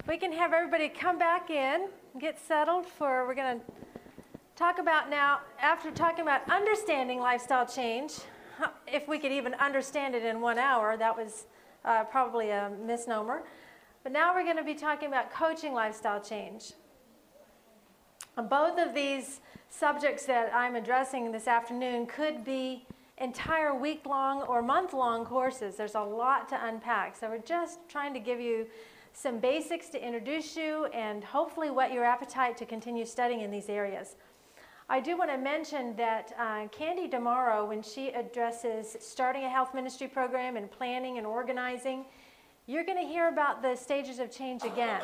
If we can have everybody come back in, get settled for, we're going to talk about now, after talking about understanding lifestyle change, if we could even understand it in one hour, that was uh, probably a misnomer. But now we're going to be talking about coaching lifestyle change. Both of these subjects that I'm addressing this afternoon could be entire week long or month long courses. There's a lot to unpack. So we're just trying to give you some basics to introduce you and hopefully whet your appetite to continue studying in these areas. I do want to mention that uh, Candy Demaro, when she addresses starting a health ministry program and planning and organizing, you're going to hear about the stages of change again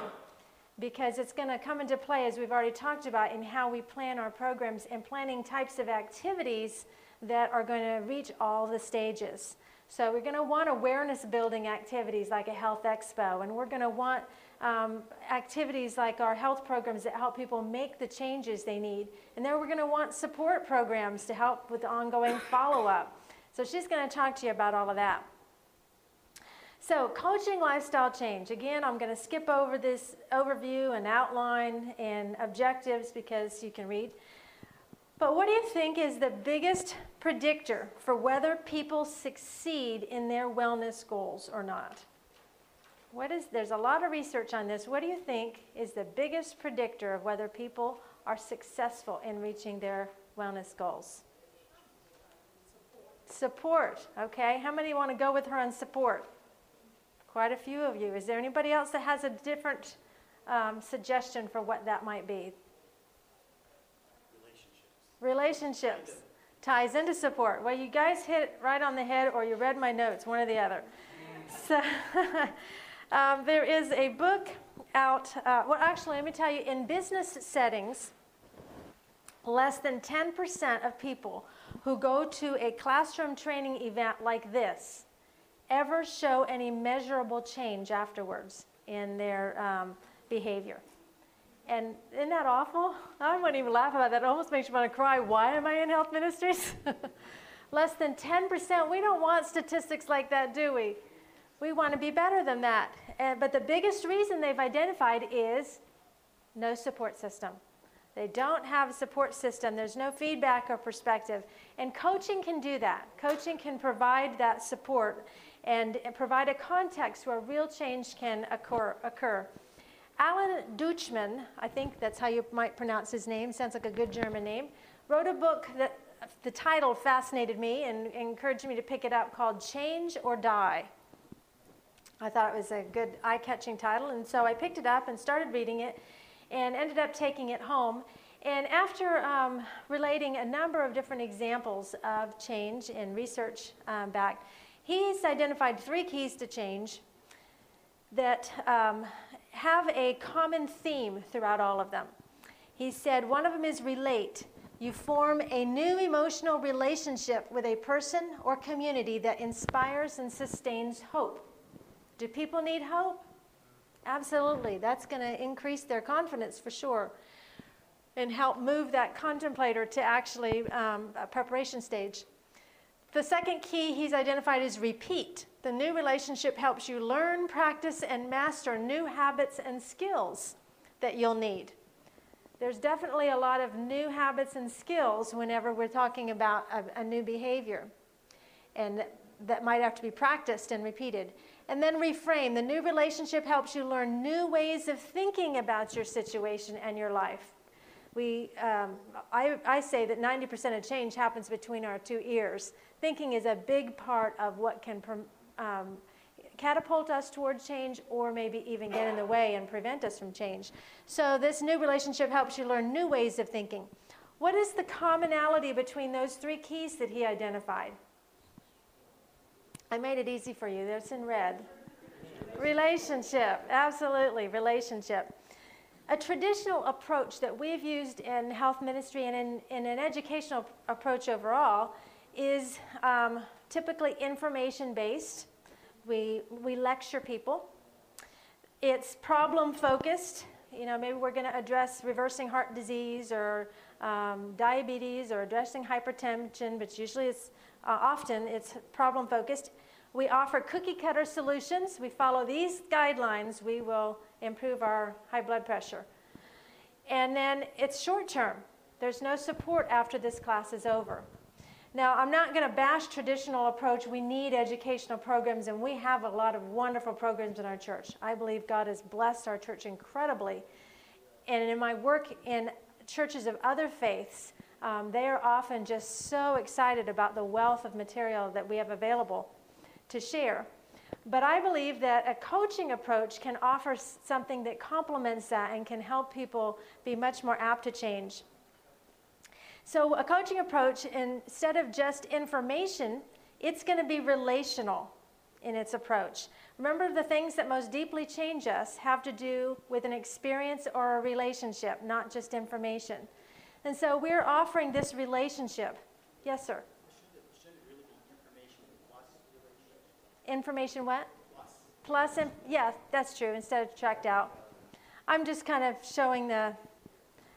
because it's going to come into play, as we've already talked about, in how we plan our programs and planning types of activities that are going to reach all the stages. So we're going to want awareness building activities like a health expo, and we're going to want um, activities like our health programs that help people make the changes they need. And then we're going to want support programs to help with ongoing follow up. So she's going to talk to you about all of that. So, coaching lifestyle change. Again, I'm going to skip over this overview and outline and objectives because you can read. But what do you think is the biggest predictor for whether people succeed in their wellness goals or not? What is there's a lot of research on this. What do you think is the biggest predictor of whether people are successful in reaching their wellness goals? Support. support. Okay. How many want to go with her on support? Quite a few of you. Is there anybody else that has a different um, suggestion for what that might be? Relationships. Ties into support. Well, you guys hit right on the head, or you read my notes, one or the other. So, um, there is a book out. Uh, well, actually, let me tell you in business settings, less than 10% of people who go to a classroom training event like this ever show any measurable change afterwards in their um, behavior. And isn't that awful? I wouldn't even laugh about that. It almost makes you want to cry. Why am I in health ministries? Less than 10%. We don't want statistics like that, do we? We want to be better than that. And, but the biggest reason they've identified is no support system. They don't have a support system. There's no feedback or perspective. And coaching can do that. Coaching can provide that support and provide a context where real change can occur. occur. Alan Deutschman, I think that's how you might pronounce his name, sounds like a good German name, wrote a book that the title fascinated me and encouraged me to pick it up called Change or Die. I thought it was a good eye catching title, and so I picked it up and started reading it and ended up taking it home. And after um, relating a number of different examples of change in research um, back, he's identified three keys to change that um, have a common theme throughout all of them. He said one of them is relate. You form a new emotional relationship with a person or community that inspires and sustains hope. Do people need hope? Absolutely. That's going to increase their confidence for sure and help move that contemplator to actually um, a preparation stage. The second key he's identified is repeat. The new relationship helps you learn, practice, and master new habits and skills that you'll need. There's definitely a lot of new habits and skills whenever we're talking about a, a new behavior, and that might have to be practiced and repeated. And then reframe. The new relationship helps you learn new ways of thinking about your situation and your life. We, um, I, I say that 90% of change happens between our two ears. Thinking is a big part of what can um, catapult us toward change or maybe even get in the way and prevent us from change. So, this new relationship helps you learn new ways of thinking. What is the commonality between those three keys that he identified? I made it easy for you. That's in red. Relationship, absolutely, relationship. A traditional approach that we've used in health ministry and in, in an educational approach overall is um, typically information based. We, we lecture people. It's problem focused. You know, maybe we're going to address reversing heart disease or um, diabetes or addressing hypertension, but usually it's uh, often it's problem focused. We offer cookie cutter solutions. We follow these guidelines, we will improve our high blood pressure. And then it's short term. There's no support after this class is over. Now, I'm not going to bash traditional approach. We need educational programs, and we have a lot of wonderful programs in our church. I believe God has blessed our church incredibly. And in my work in churches of other faiths, um, they are often just so excited about the wealth of material that we have available to share. But I believe that a coaching approach can offer something that complements that and can help people be much more apt to change. So, a coaching approach, instead of just information, it's going to be relational in its approach. Remember, the things that most deeply change us have to do with an experience or a relationship, not just information. And so we're offering this relationship. Yes, sir. information what? Plus. Plus, and yeah, that's true. Instead of checked out, I'm just kind of showing the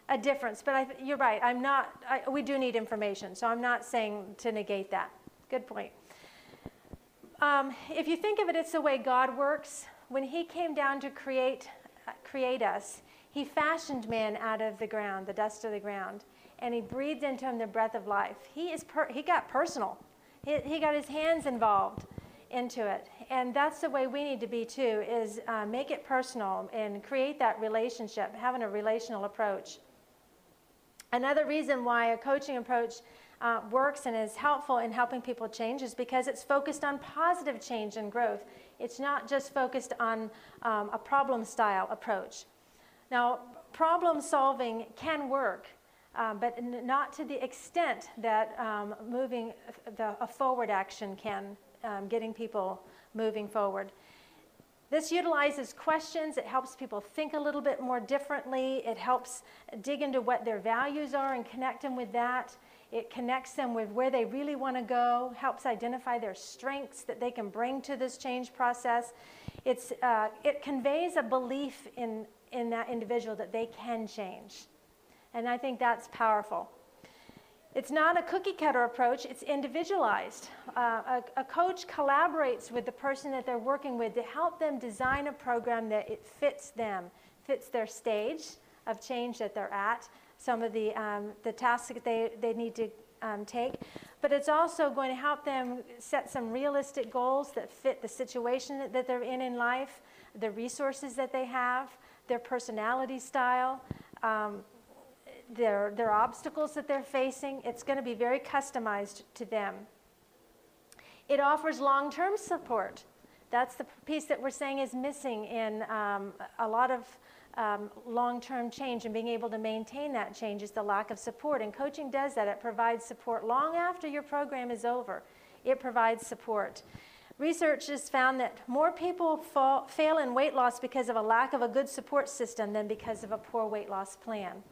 a difference. But I, you're right. I'm not. I, we do need information, so I'm not saying to negate that. Good point. Um, if you think of it, it's the way God works. When He came down to create uh, create us, He fashioned man out of the ground, the dust of the ground, and He breathed into him the breath of life. He is per, He got personal. He, he got His hands involved into it. And that's the way we need to be too, is uh, make it personal and create that relationship, having a relational approach. Another reason why a coaching approach uh, works and is helpful in helping people change is because it's focused on positive change and growth. It's not just focused on um, a problem style approach. Now, problem solving can work, um, but not to the extent that um, moving the, a forward action can um, getting people moving forward. This utilizes questions. It helps people think a little bit more differently. It helps dig into what their values are and connect them with that. It connects them with where they really want to go, helps identify their strengths that they can bring to this change process. It's, uh, it conveys a belief in, in that individual that they can change. And I think that's powerful. It's not a cookie cutter approach, it's individualized. Uh, a, a, coach collaborates with the person that they're working with to help them design a program that it fits them, fits their stage of change that they're at, some of the, um, the tasks that they, they need to um, take. But it's also going to help them set some realistic goals that fit the situation that they're in in life, the resources that they have, their personality style. Um, their, their obstacles that they're facing. It's going to be very customized to them. It offers long term support. That's the piece that we're saying is missing in um, a lot of um, long term change and being able to maintain that change is the lack of support. And coaching does that. It provides support long after your program is over, it provides support. Research has found that more people fall, fail in weight loss because of a lack of a good support system than because of a poor weight loss plan.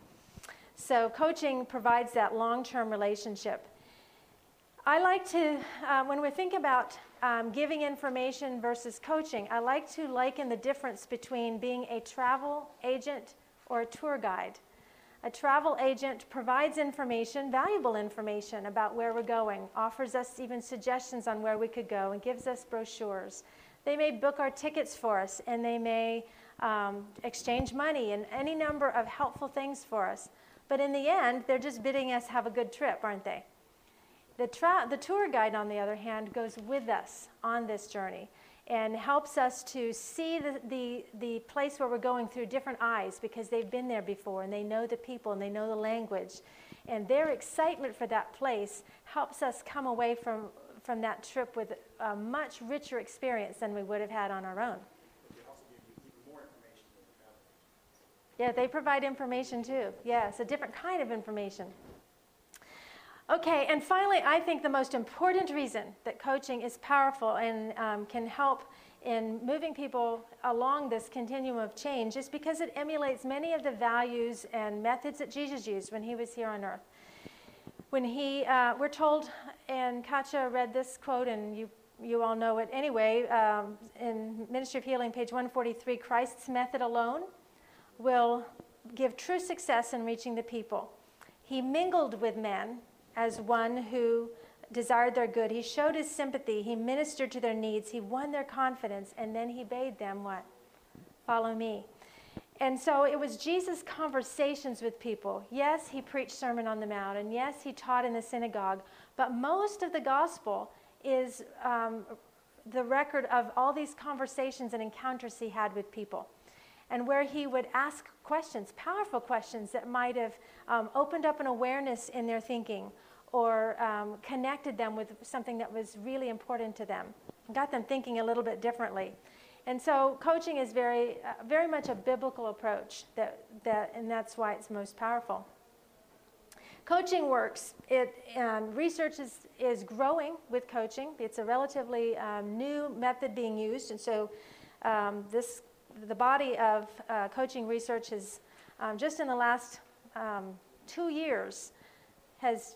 So, coaching provides that long term relationship. I like to, uh, when we think about um, giving information versus coaching, I like to liken the difference between being a travel agent or a tour guide. A travel agent provides information, valuable information about where we're going, offers us even suggestions on where we could go, and gives us brochures. They may book our tickets for us, and they may um, exchange money and any number of helpful things for us. But in the end, they're just bidding us have a good trip, aren't they? The, tra- the tour guide, on the other hand, goes with us on this journey and helps us to see the, the, the place where we're going through different eyes because they've been there before and they know the people and they know the language. And their excitement for that place helps us come away from, from that trip with a much richer experience than we would have had on our own. Yeah, they provide information too. Yes, a different kind of information. Okay, and finally, I think the most important reason that coaching is powerful and um, can help in moving people along this continuum of change is because it emulates many of the values and methods that Jesus used when he was here on earth. When he, uh, we're told, and Katja read this quote, and you, you all know it anyway, um, in Ministry of Healing, page 143 Christ's method alone will give true success in reaching the people. He mingled with men as one who desired their good. He showed his sympathy. He ministered to their needs. He won their confidence. And then he bade them what? Follow me. And so it was Jesus' conversations with people. Yes, he preached Sermon on the Mount, and yes, he taught in the synagogue, but most of the gospel is um, the record of all these conversations and encounters he had with people. And where he would ask questions, powerful questions that might have um, opened up an awareness in their thinking or um, connected them with something that was really important to them, got them thinking a little bit differently. And so coaching is very, uh, very much a biblical approach, that, that, and that's why it's most powerful. Coaching works. It, um, research is, is growing with coaching. It's a relatively um, new method being used, and so um, this, the body of uh, coaching research has, um, just in the last um, two years has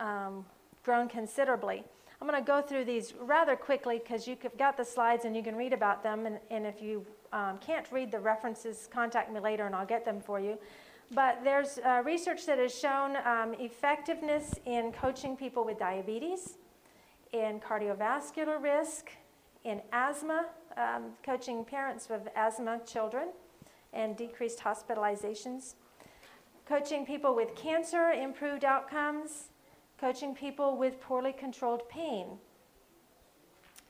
um, grown considerably. I'm going to go through these rather quickly because you've got the slides and you can read about them. And, and if you um, can't read the references, contact me later and I'll get them for you. But there's uh, research that has shown um, effectiveness in coaching people with diabetes, in cardiovascular risk, in asthma, um, coaching parents with asthma children, and decreased hospitalizations. Coaching people with cancer, improved outcomes, coaching people with poorly controlled pain,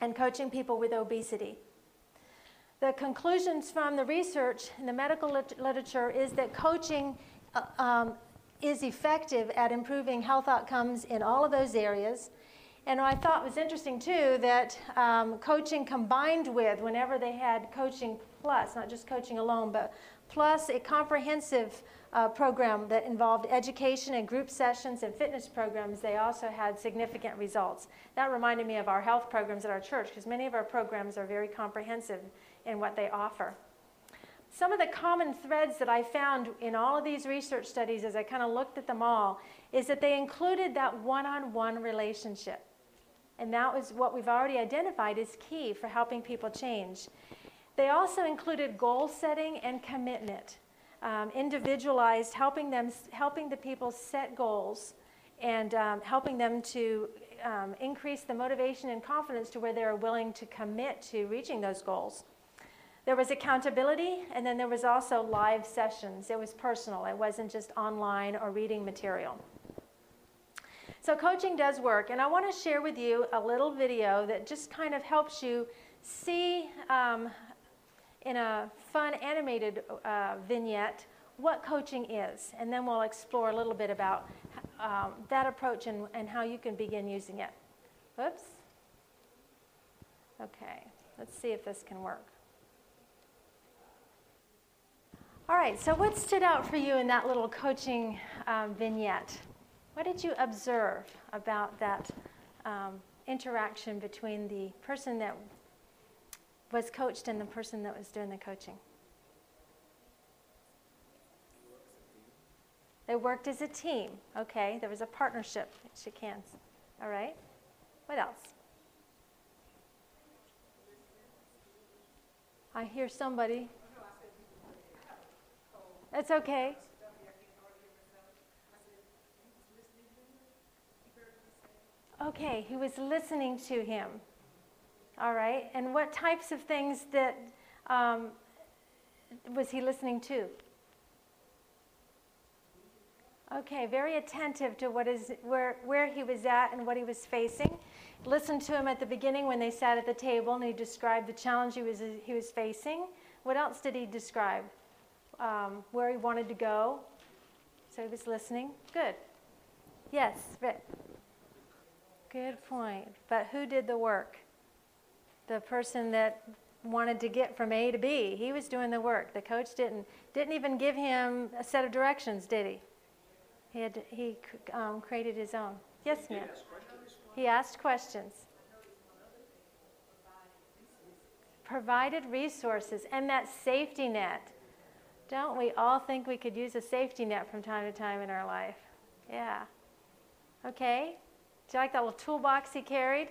and coaching people with obesity. The conclusions from the research in the medical lit- literature is that coaching uh, um, is effective at improving health outcomes in all of those areas. And I thought it was interesting too that um, coaching combined with, whenever they had coaching plus, not just coaching alone, but plus a comprehensive uh, program that involved education and group sessions and fitness programs, they also had significant results. That reminded me of our health programs at our church because many of our programs are very comprehensive in what they offer. Some of the common threads that I found in all of these research studies as I kind of looked at them all is that they included that one on one relationship. And that was what we've already identified as key for helping people change. They also included goal setting and commitment um, individualized, helping them, helping the people set goals, and um, helping them to um, increase the motivation and confidence to where they're willing to commit to reaching those goals. There was accountability, and then there was also live sessions. It was personal. It wasn't just online or reading material. So coaching does work, and I want to share with you a little video that just kind of helps you see um, in a fun animated uh, vignette what coaching is, and then we'll explore a little bit about um, that approach and, and how you can begin using it. Oops. Okay, let's see if this can work. All right, so what stood out for you in that little coaching um, vignette? What did you observe about that um, interaction between the person that was coached and the person that was doing the coaching? They worked as a team. Okay, there was a partnership. Shook hands. All right. What else? I hear somebody. That's okay. Okay, he was listening to him. All right, and what types of things that um, was he listening to? Okay, very attentive to what is where where he was at and what he was facing. Listened to him at the beginning when they sat at the table, and he described the challenge he was he was facing. What else did he describe? Um, where he wanted to go. So he was listening. Good. Yes, Rick. Good point. But who did the work? the person that wanted to get from A to B. He was doing the work. The coach didn't didn't even give him a set of directions, did he? He had he um, created his own. Yes, ma'am. He asked questions. Provided resources and that safety net. Don't we all think we could use a safety net from time to time in our life? Yeah. Okay. Do you like that little toolbox he carried?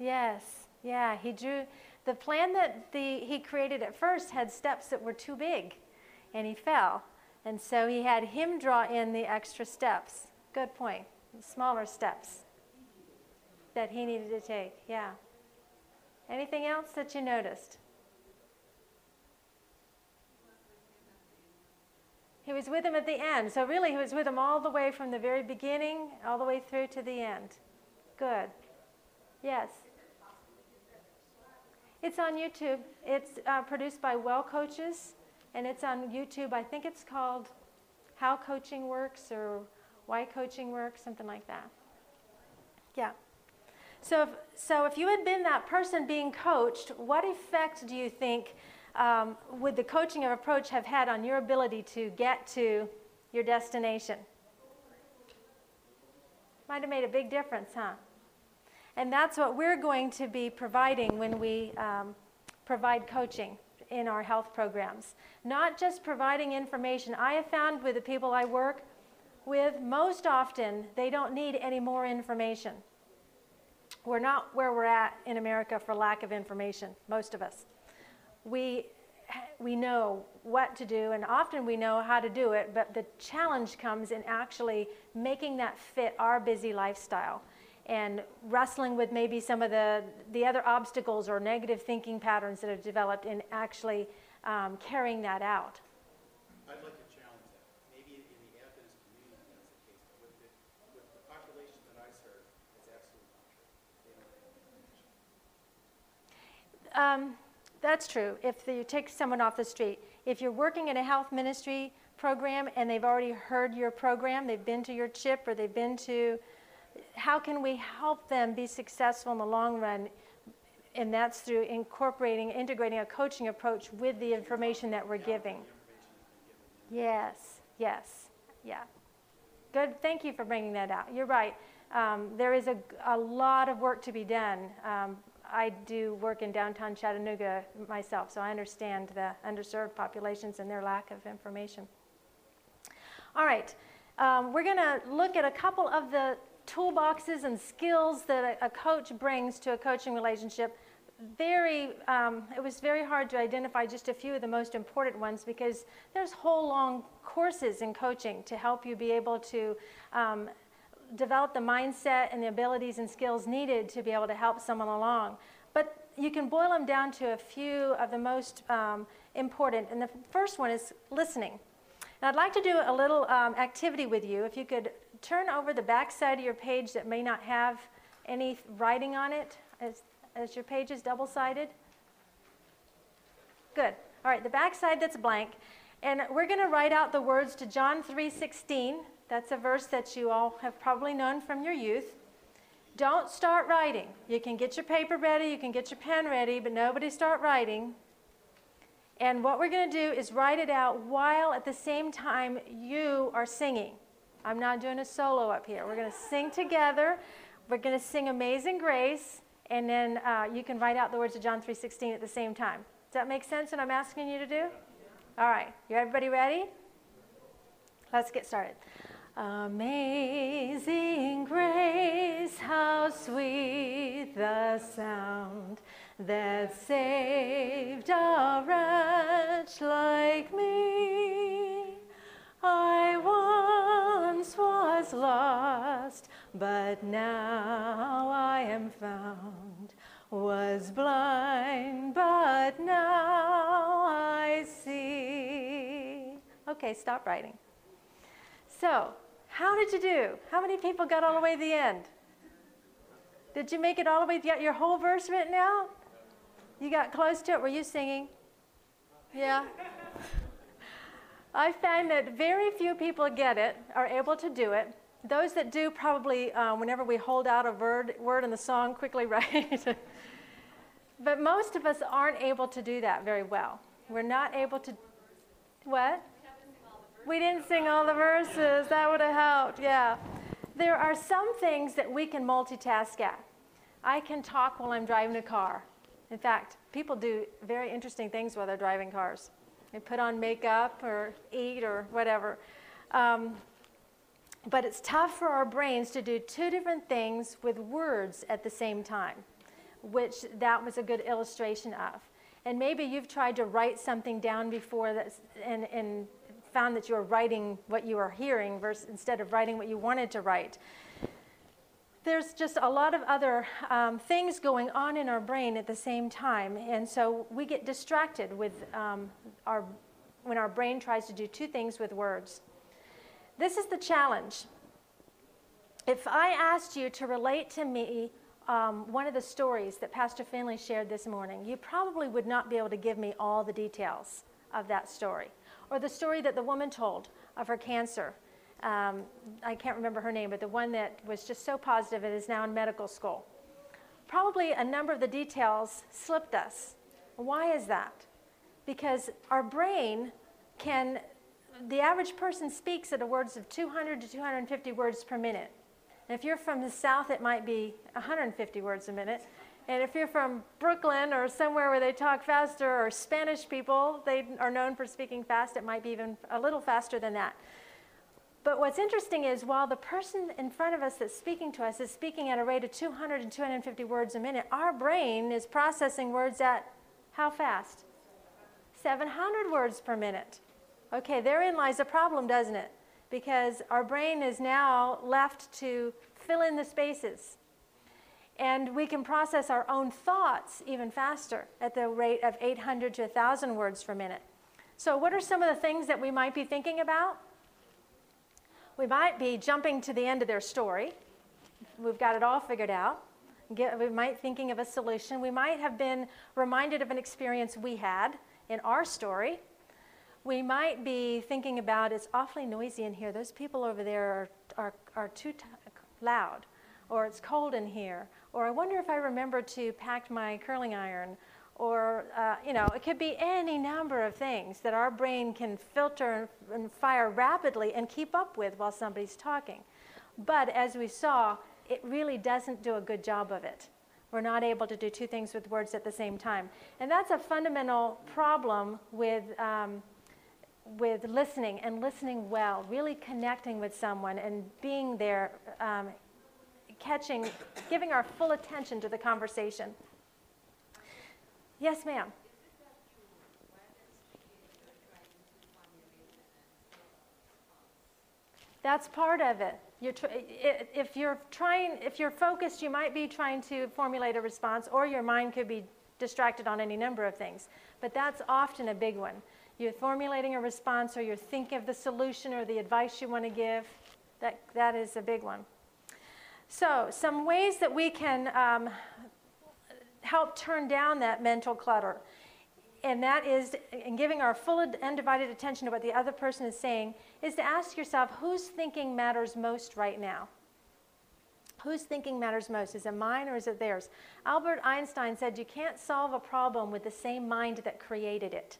Yes, yeah. He drew the plan that the, he created at first had steps that were too big. and he fell. And so he had him draw in the extra steps. Good point. Smaller steps that he needed to take. Yeah. Anything else that you noticed? He was with him at the end. So, really, he was with him all the way from the very beginning all the way through to the end. Good. Yes. It's on YouTube. It's uh, produced by Wellcoaches, and it's on YouTube. I think it's called How Coaching Works or Why Coaching Works, something like that. Yeah. So if, so if you had been that person being coached, what effect do you think um, would the coaching approach have had on your ability to get to your destination? Might have made a big difference, huh? And that's what we're going to be providing when we um, provide coaching in our health programs. Not just providing information. I have found with the people I work with, most often they don't need any more information. We're not where we're at in America for lack of information, most of us. We, we know what to do, and often we know how to do it, but the challenge comes in actually making that fit our busy lifestyle and wrestling with maybe some of the, the other obstacles or negative thinking patterns that have developed in actually um, carrying that out. I'd like to challenge that. Maybe in the Adventist community that's the case, but with the, with the population that I serve, it's absolutely not true. They don't have information. Um, that's true. If you take someone off the street, if you're working in a health ministry program and they've already heard your program, they've been to your CHIP or they've been to, how can we help them be successful in the long run? And that's through incorporating, integrating a coaching approach with the information that we're giving. Yes, yes, yeah. Good. Thank you for bringing that out. You're right. Um, there is a, a lot of work to be done. Um, I do work in downtown Chattanooga myself, so I understand the underserved populations and their lack of information. All right, um, we're going to look at a couple of the toolboxes and skills that a, a coach brings to a coaching relationship. Very, um, it was very hard to identify just a few of the most important ones because there's whole long courses in coaching to help you be able to um, develop the mindset and the abilities and skills needed to be able to help someone along. But you can boil them down to a few of the most um, important. And the first one is listening. And I'd like to do a little um, activity with you. If you could turn over the back side of your page that may not have any writing on it, as, as your page is double sided. Good. All right, the back side that's blank. And we're going to write out the words to John 3:16. That's a verse that you all have probably known from your youth. Don't start writing. You can get your paper ready, you can get your pen ready, but nobody start writing. And what we're going to do is write it out while at the same time you are singing. I'm not doing a solo up here. We're going to sing together. We're going to sing Amazing Grace, and then uh, you can write out the words of John 3:16 at the same time. Does that make sense? What I'm asking you to do? All right. You everybody ready? Let's get started. Amazing grace, how sweet the sound that saved a wretch like me. I once was lost, but now I am found. Was blind, but now I see. Okay, stop writing. So, how did you do? How many people got all the way to the end? Did you make it all the way? You got your whole verse written out? You got close to it? Were you singing? Yeah? I find that very few people get it, are able to do it. Those that do probably, uh, whenever we hold out a word, word in the song, quickly write. but most of us aren't able to do that very well. We're not able to. What? We didn't sing all the verses. That would have helped, yeah. There are some things that we can multitask at. I can talk while I'm driving a car. In fact, people do very interesting things while they're driving cars. They put on makeup or eat or whatever. Um, but it's tough for our brains to do two different things with words at the same time, which that was a good illustration of. And maybe you've tried to write something down before that's, and, and found that you were writing what you were hearing versus, instead of writing what you wanted to write. There's just a lot of other um, things going on in our brain at the same time, and so we get distracted with um, our, when our brain tries to do two things with words. This is the challenge. If I asked you to relate to me um, one of the stories that Pastor Finley shared this morning, you probably would not be able to give me all the details of that story. Or the story that the woman told of her cancer. Um, I can't remember her name, but the one that was just so positive and is now in medical school. Probably a number of the details slipped us. Why is that? Because our brain can, the average person speaks at a words of 200 to 250 words per minute. And if you're from the South, it might be 150 words a minute. And if you're from Brooklyn or somewhere where they talk faster, or Spanish people, they are known for speaking fast, it might be even a little faster than that. But what's interesting is while the person in front of us that's speaking to us is speaking at a rate of 200 and 250 words a minute, our brain is processing words at how fast? 700 words per minute. Okay, therein lies a problem, doesn't it? because our brain is now left to fill in the spaces. And we can process our own thoughts even faster at the rate of 800 to 1,000 words per minute. So, what are some of the things that we might be thinking about? We might be jumping to the end of their story. We've got it all figured out. Get, we might be thinking of a solution. We might have been reminded of an experience we had in our story we might be thinking about it's awfully noisy in here. Those people over there are, are, are too t- loud. Or it's cold in here. Or I wonder if I remember to pack my curling iron. Or, uh, you know, it could be any number of things that our brain can filter and fire rapidly and keep up with while somebody's talking. But as we saw, it really doesn't do a good job of it. We're not able to do two things with words at the same time. And that's a fundamental problem with. Um, with listening and listening well, really connecting with someone and being there, um, catching, giving our full attention to the conversation. Yes, ma'am. That's part of it. You're tr- if you're trying, if you're focused, you might be trying to formulate a response, or your mind could be distracted on any number of things. But that's often a big one you're formulating a response or you're thinking of the solution or the advice you want to give, that, that is a big one. So, some ways that we can um, help turn down that mental clutter, and that is in giving our full undivided attention to what the other person is saying, is to ask yourself whose thinking matters most right now? Whose thinking matters most? Is it mine or is it theirs? Albert Einstein said you can't solve a problem with the same mind that created it.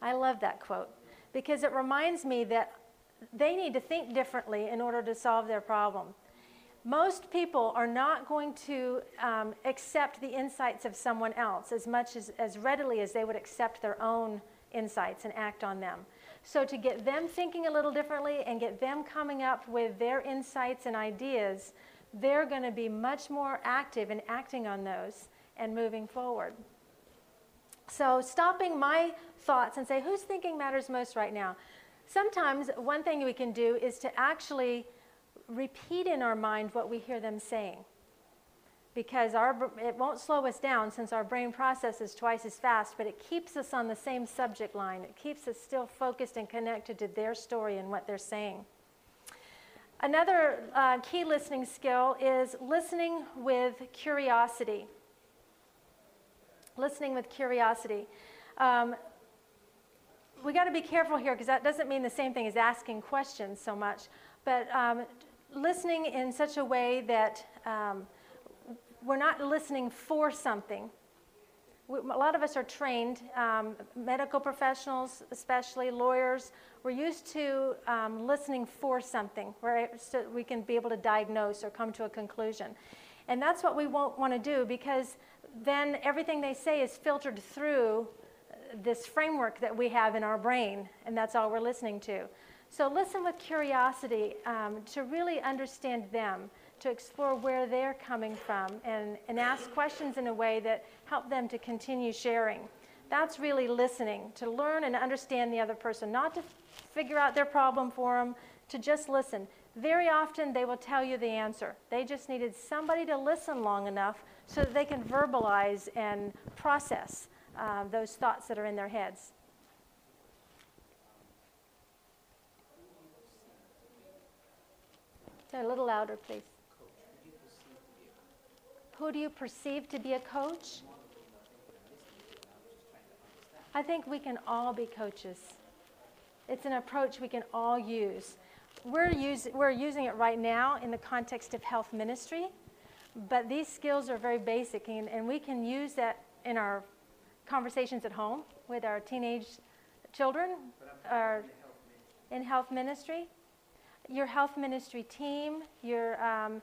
I love that quote because it reminds me that they need to think differently in order to solve their problem. Most people are not going to um, accept the insights of someone else as much as, as readily as they would accept their own insights and act on them. So, to get them thinking a little differently and get them coming up with their insights and ideas, they're going to be much more active in acting on those and moving forward. So, stopping my thoughts and say, who's thinking matters most right now? Sometimes one thing we can do is to actually repeat in our mind what we hear them saying. Because our, it won't slow us down since our brain processes twice as fast, but it keeps us on the same subject line. It keeps us still focused and connected to their story and what they're saying. Another uh, key listening skill is listening with curiosity listening with curiosity. Um, we got to be careful here because that doesn't mean the same thing as asking questions so much, but um, listening in such a way that um, we're not listening for something. We, a lot of us are trained, um, medical professionals, especially lawyers. We're used to um, listening for something, where so we can be able to diagnose or come to a conclusion. And that's what we won't want to do because then everything they say is filtered through this framework that we have in our brain, and that's all we're listening to. So listen with curiosity um, to really understand them, to explore where they're coming from, and, and ask questions in a way that help them to continue sharing. That's really listening, to learn and understand the other person, not to figure out their problem for them, to just listen. Very often they will tell you the answer. They just needed somebody to listen long enough so that they can verbalize and process uh, those thoughts that are in their heads. A little louder, please. Who do you perceive to be a coach? I think we can all be coaches. It's an approach we can all use. We're, use, we're using it right now in the context of health ministry, but these skills are very basic, and, and we can use that in our conversations at home with our teenage children or in health ministry. Your health ministry team, your, um,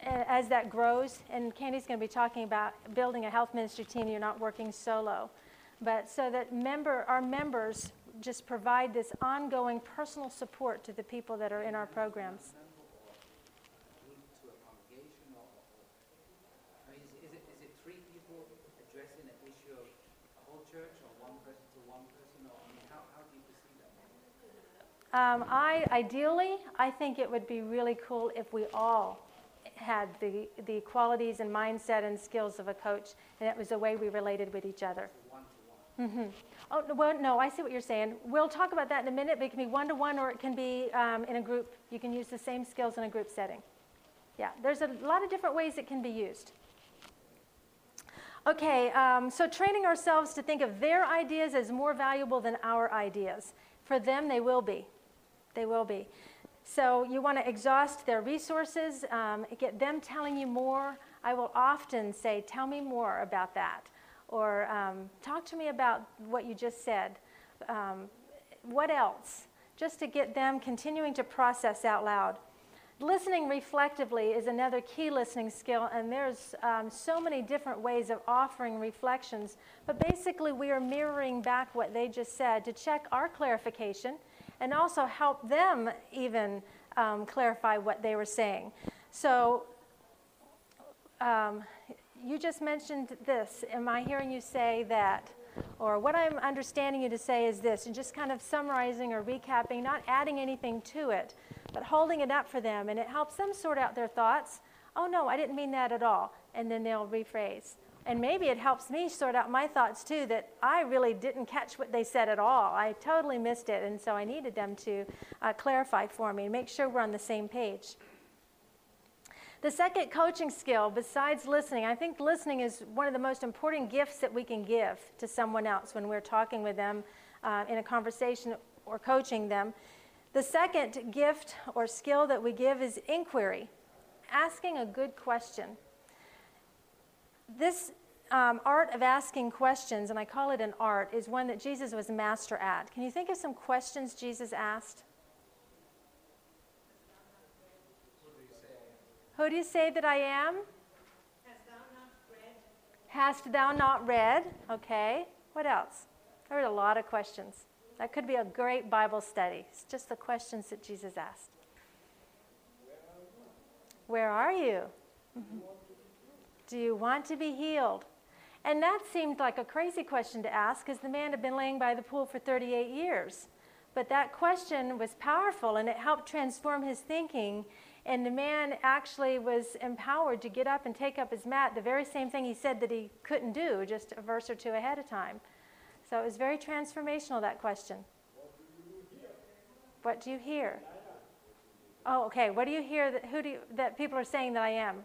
as that grows, and Candy's going to be talking about building a health ministry team, you're not working solo. But so that member, our members just provide this ongoing personal support to the people that are in our programs. to a congregation or, or- I mean, is, is it, is it three people addressing an issue of a whole church or one person to one person or, I mean, how, how do you perceive that? Um, I ideally, I think it would be really cool if we all had the, the qualities and mindset and skills of a coach, and it was the way we related with each other. One? Oh, no, well, no, I see what you're saying. We'll talk about that in a minute, but it can be one to one or it can be um, in a group. You can use the same skills in a group setting. Yeah, there's a lot of different ways it can be used. Okay, um, so training ourselves to think of their ideas as more valuable than our ideas. For them, they will be. They will be. So you want to exhaust their resources, um, get them telling you more. I will often say, Tell me more about that. Or um, talk to me about what you just said. Um, what else? Just to get them continuing to process out loud. Listening reflectively is another key listening skill, and there's um, so many different ways of offering reflections. But basically, we are mirroring back what they just said to check our clarification and also help them even um, clarify what they were saying. So, um, you just mentioned this. Am I hearing you say that? Or what I'm understanding you to say is this, and just kind of summarizing or recapping, not adding anything to it, but holding it up for them, and it helps them sort out their thoughts. Oh, no, I didn't mean that at all. And then they'll rephrase. And maybe it helps me sort out my thoughts too that I really didn't catch what they said at all. I totally missed it, and so I needed them to uh, clarify for me and make sure we're on the same page. The second coaching skill, besides listening, I think listening is one of the most important gifts that we can give to someone else when we're talking with them uh, in a conversation or coaching them. The second gift or skill that we give is inquiry, asking a good question. This um, art of asking questions, and I call it an art, is one that Jesus was master at. Can you think of some questions Jesus asked? Who do you say that I am? Hast thou not read? Hast thou not read? Okay. What else? There were a lot of questions. That could be a great Bible study. It's just the questions that Jesus asked. Where are you? Mm-hmm. Do you want to be healed? And that seemed like a crazy question to ask because the man had been laying by the pool for 38 years. But that question was powerful and it helped transform his thinking and the man actually was empowered to get up and take up his mat, the very same thing he said that he couldn't do just a verse or two ahead of time. So it was very transformational, that question. What do you hear? Oh, okay. What do you hear that, who do you, that people are saying that I am?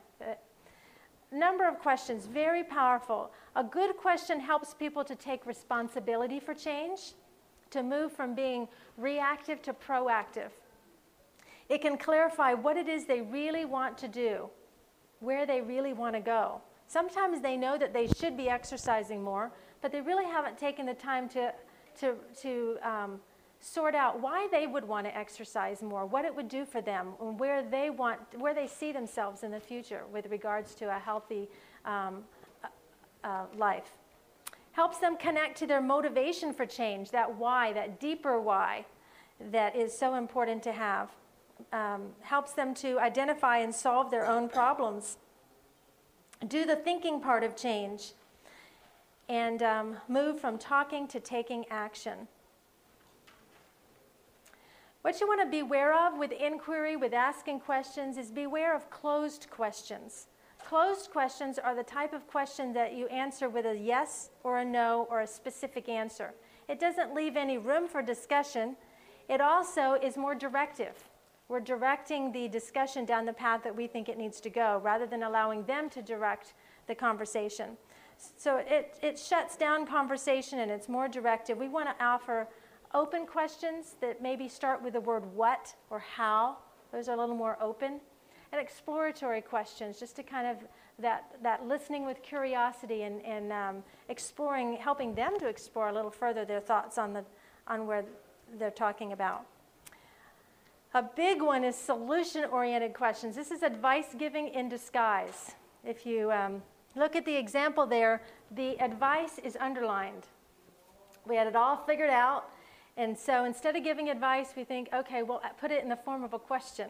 Number of questions, very powerful. A good question helps people to take responsibility for change, to move from being reactive to proactive. It can clarify what it is they really want to do, where they really want to go. Sometimes they know that they should be exercising more, but they really haven't taken the time to, to, to um, sort out why they would want to exercise more, what it would do for them, and where they want, where they see themselves in the future with regards to a healthy um, uh, life. Helps them connect to their motivation for change, that why, that deeper why that is so important to have um, helps them to identify and solve their own problems. Do the thinking part of change. and um, move from talking to taking action. What you want to beware of with inquiry, with asking questions, is beware of closed questions. Closed questions are the type of question that you answer with a yes or a no or a specific answer. It doesn't leave any room for discussion. It also is more directive. We're directing the discussion down the path that we think it needs to go rather than allowing them to direct the conversation. So it, it shuts down conversation and it's more directive. We want to offer open questions that maybe start with the word what or how. Those are a little more open. And exploratory questions, just to kind of that, that listening with curiosity and, and um, exploring, helping them to explore a little further their thoughts on, the, on where they're talking about. A big one is solution oriented questions. This is advice giving in disguise. If you um, look at the example there, the advice is underlined. We had it all figured out. And so instead of giving advice, we think, okay, well, put it in the form of a question.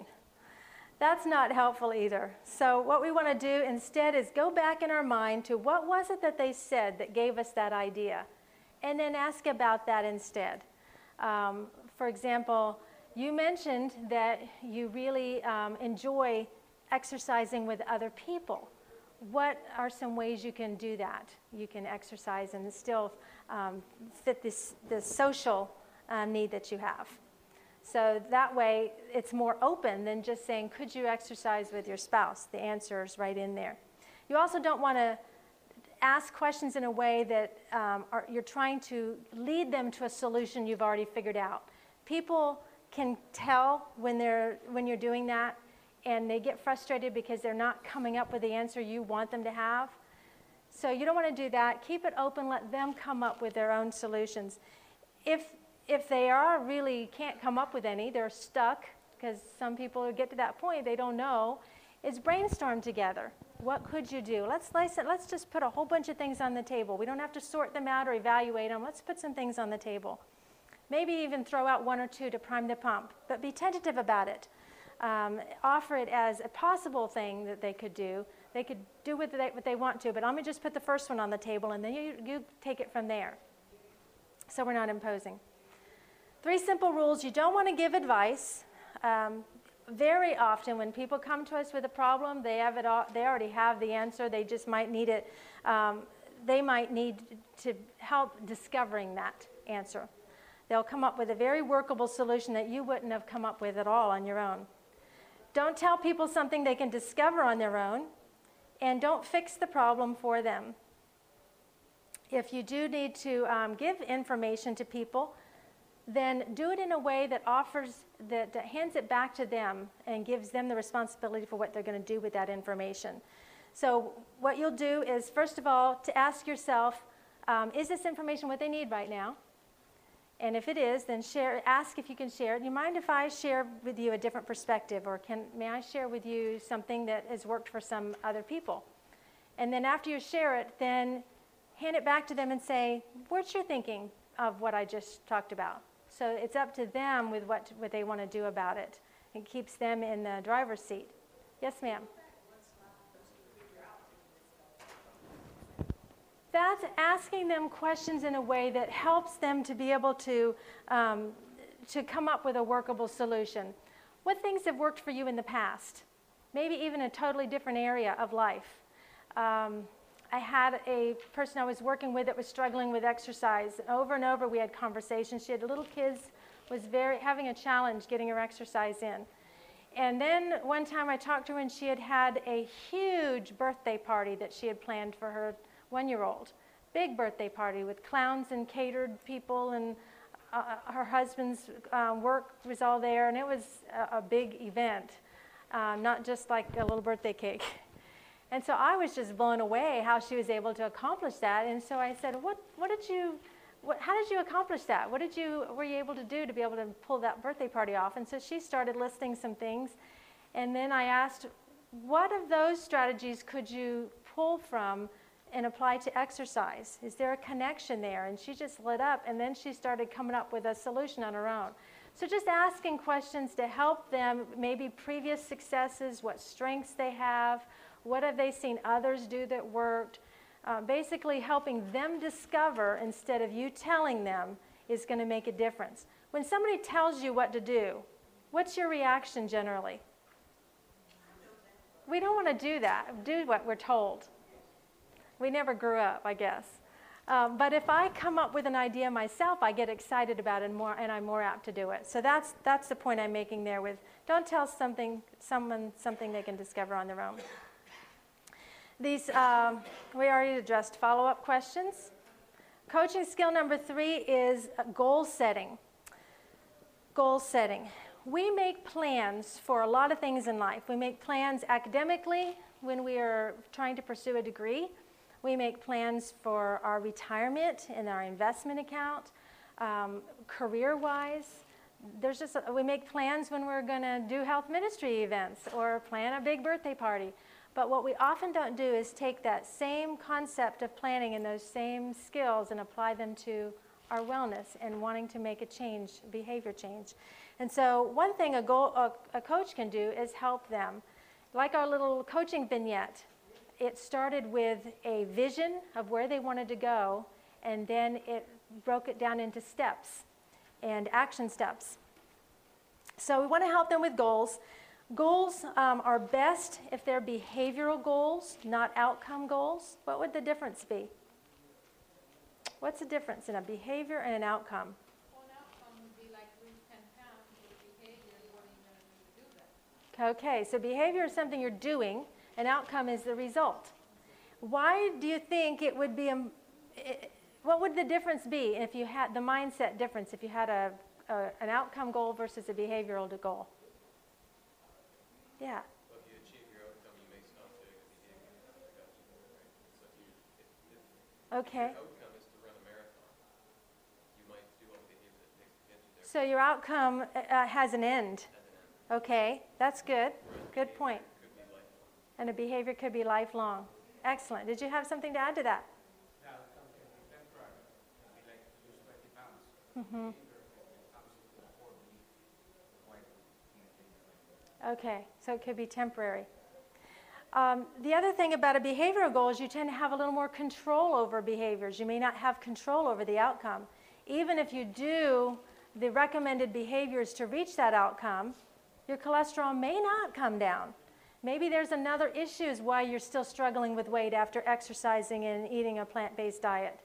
That's not helpful either. So, what we want to do instead is go back in our mind to what was it that they said that gave us that idea, and then ask about that instead. Um, for example, you mentioned that you really um, enjoy exercising with other people what are some ways you can do that? You can exercise and still um, fit this, this social uh, need that you have. So that way, it's more open than just saying, Could you exercise with your spouse? The answer is right in there. You also don't want to ask questions in a way that um, are, you're trying to lead them to a solution you've already figured out. People can tell when, they're, when you're doing that and they get frustrated because they're not coming up with the answer you want them to have. So you don't want to do that. Keep it open, let them come up with their own solutions. If if they are really can't come up with any, they're stuck because some people get to that point they don't know, is brainstorm together. What could you do? Let's let's just put a whole bunch of things on the table. We don't have to sort them out or evaluate them. Let's put some things on the table. Maybe even throw out one or two to prime the pump, but be tentative about it um, offer it as a possible thing that they could do. They could do what they, what they want to, but let me just put the first one on the table and then you, you take it from there. So we're not imposing. Three simple rules you don't want to give advice. Um, very often, when people come to us with a problem, they, have it all, they already have the answer. They just might need it. Um, they might need to help discovering that answer. They'll come up with a very workable solution that you wouldn't have come up with at all on your own. Don't tell people something they can discover on their own, and don't fix the problem for them. If you do need to um, give information to people, then do it in a way that offers, that, that hands it back to them and gives them the responsibility for what they're going to do with that information. So, what you'll do is, first of all, to ask yourself, um, is this information what they need right now? And if it is, then share, ask if you can share. Do you mind if I share with you a different perspective? Or can, may I share with you something that has worked for some other people? And then after you share it, then hand it back to them and say, What's your thinking of what I just talked about? So it's up to them with what, what they want to do about it. It keeps them in the driver's seat. Yes, ma'am. that's asking them questions in a way that helps them to be able to, um, to come up with a workable solution. What things have worked for you in the past? Maybe even a totally different area of life. Um, I had a person I was working with that was struggling with exercise. And Over and over, we had conversations. She had little kids, was very having a challenge getting her exercise in. And then one time I talked to her, and she had had a huge birthday party that she had planned for her one year old. Big birthday party with clowns and catered people, and uh, uh, her husband's uh, work was all there, and it was a, a big event, uh, not just like a little birthday cake. And so I was just blown away how she was able to accomplish that. And so I said, "What? What did you? What, how did you accomplish that? What did you were you able to do to be able to pull that birthday party off?" And so she started listing some things, and then I asked, "What of those strategies could you pull from and apply to exercise? Is there a connection there? And she just lit up, and then she started coming up with a solution on her own. So, just asking questions to help them, maybe previous successes, what strengths they have, what have they seen others do that worked, Uh, basically, helping them discover instead of you telling them is going to make a difference. When somebody tells you what to do, what's your reaction generally? We don't want to do that, do what we're told. We never grew up, I guess. Um, but if I come up with an idea myself, I get excited about it and, more, and I'm more apt to do it. So that's, that's the point I'm making there with don't tell something, someone something they can discover on their own. These, um, we already addressed follow up questions. Coaching skill number three is goal setting. Goal setting. We make plans for a lot of things in life. We make plans academically when we are trying to pursue a degree. We make plans for our retirement and our investment account, um, career wise. There's just, a, we make plans when we're going to do health ministry events or plan a big birthday party. But what we often don't do is take that same concept of planning and those same skills and apply them to our wellness and wanting to make a change, behavior change. And so, one thing a, goal, a, a coach can do is help them. Like our little coaching vignette, it started with a vision of where they wanted to go, and then it broke it down into steps and action steps. So we want to help them with goals. Goals um, are best if they're behavioral goals, not outcome goals. What would the difference be? What's the difference in a behavior and an outcome? One outcome would be like lose 10 pounds, but behavior is what are you going to do to do that? Okay, so behavior is something you're doing, an outcome is the result. Why do you think it would be, a, it, what would the difference be if you had the mindset difference if you had a, a an outcome goal versus a behavioral goal? Yeah. Well, if you achieve your outcome, you may stop doing the behavior. So if you, if, if Okay. your outcome is to run a marathon, you might do all the behavior that takes to get you there So your outcome uh, has an end. an end. Okay, that's good. Whereas Good point. Could be lifelong. And a behavior could be lifelong. Excellent. Did you have something to add to that? The outcome can be temporary, like lose 20 pounds. Mm-hmm. Behavior comes to the core belief, why can't they Okay, so it could be temporary. Um, the other thing about a behavioral goal is you tend to have a little more control over behaviors. You may not have control over the outcome. Even if you do the recommended behaviors to reach that outcome, your cholesterol may not come down. Maybe there's another issues why you're still struggling with weight after exercising and eating a plant-based diet.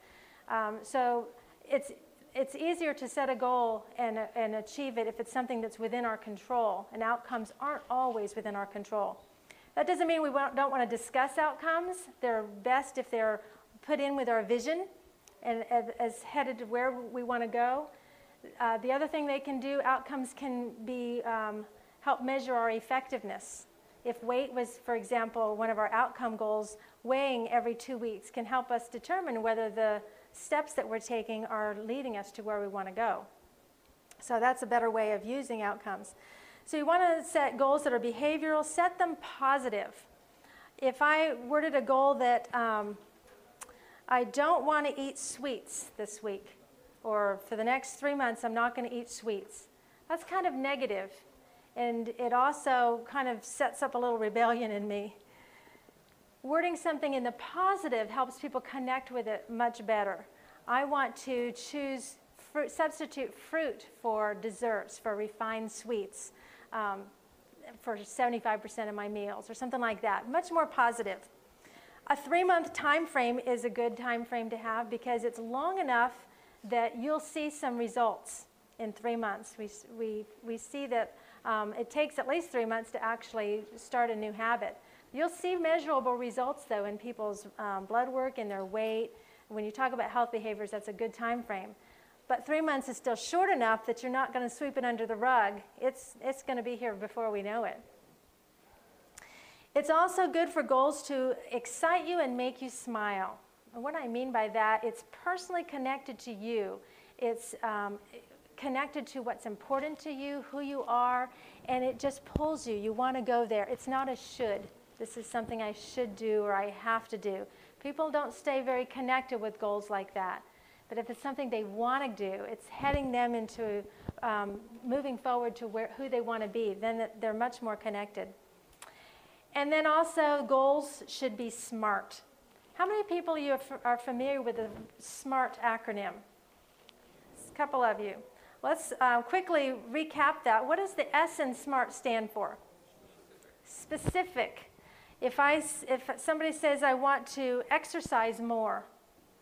Um, so it's it's easier to set a goal and, and achieve it if it's something that's within our control, and outcomes aren't always within our control. That doesn't mean we don't want to discuss outcomes. They're best if they're put in with our vision and as, as headed to where we want to go. Uh, the other thing they can do, outcomes can be um, help measure our effectiveness. If weight was, for example, one of our outcome goals, weighing every two weeks can help us determine whether the steps that we're taking are leading us to where we want to go. So that's a better way of using outcomes. So you want to set goals that are behavioral, set them positive. If I worded a goal that um, I don't want to eat sweets this week, or for the next three months, I'm not going to eat sweets, that's kind of negative. And it also kind of sets up a little rebellion in me. Wording something in the positive helps people connect with it much better. I want to choose fruit, substitute fruit for desserts, for refined sweets, um, for 75% of my meals, or something like that. Much more positive. A three-month time frame is a good time frame to have because it's long enough that you'll see some results in three months. We, we, we see that um, it takes at least three months to actually start a new habit. You'll see measurable results, though, in people's um, blood work and their weight. When you talk about health behaviors, that's a good time frame. But three months is still short enough that you're not going to sweep it under the rug. It's, it's going to be here before we know it. It's also good for goals to excite you and make you smile. And what I mean by that, it's personally connected to you. It's um, connected to what's important to you, who you are, and it just pulls you. You want to go there. It's not a should. This is something I should do or I have to do. People don't stay very connected with goals like that. But if it's something they want to do, it's heading them into um, moving forward to where, who they want to be, then they're much more connected. And then also, goals should be smart. How many people you are familiar with the SMART acronym? A couple of you. Let's uh, quickly recap that. What does the S in SMART stand for? Specific. If, I, if somebody says, I want to exercise more,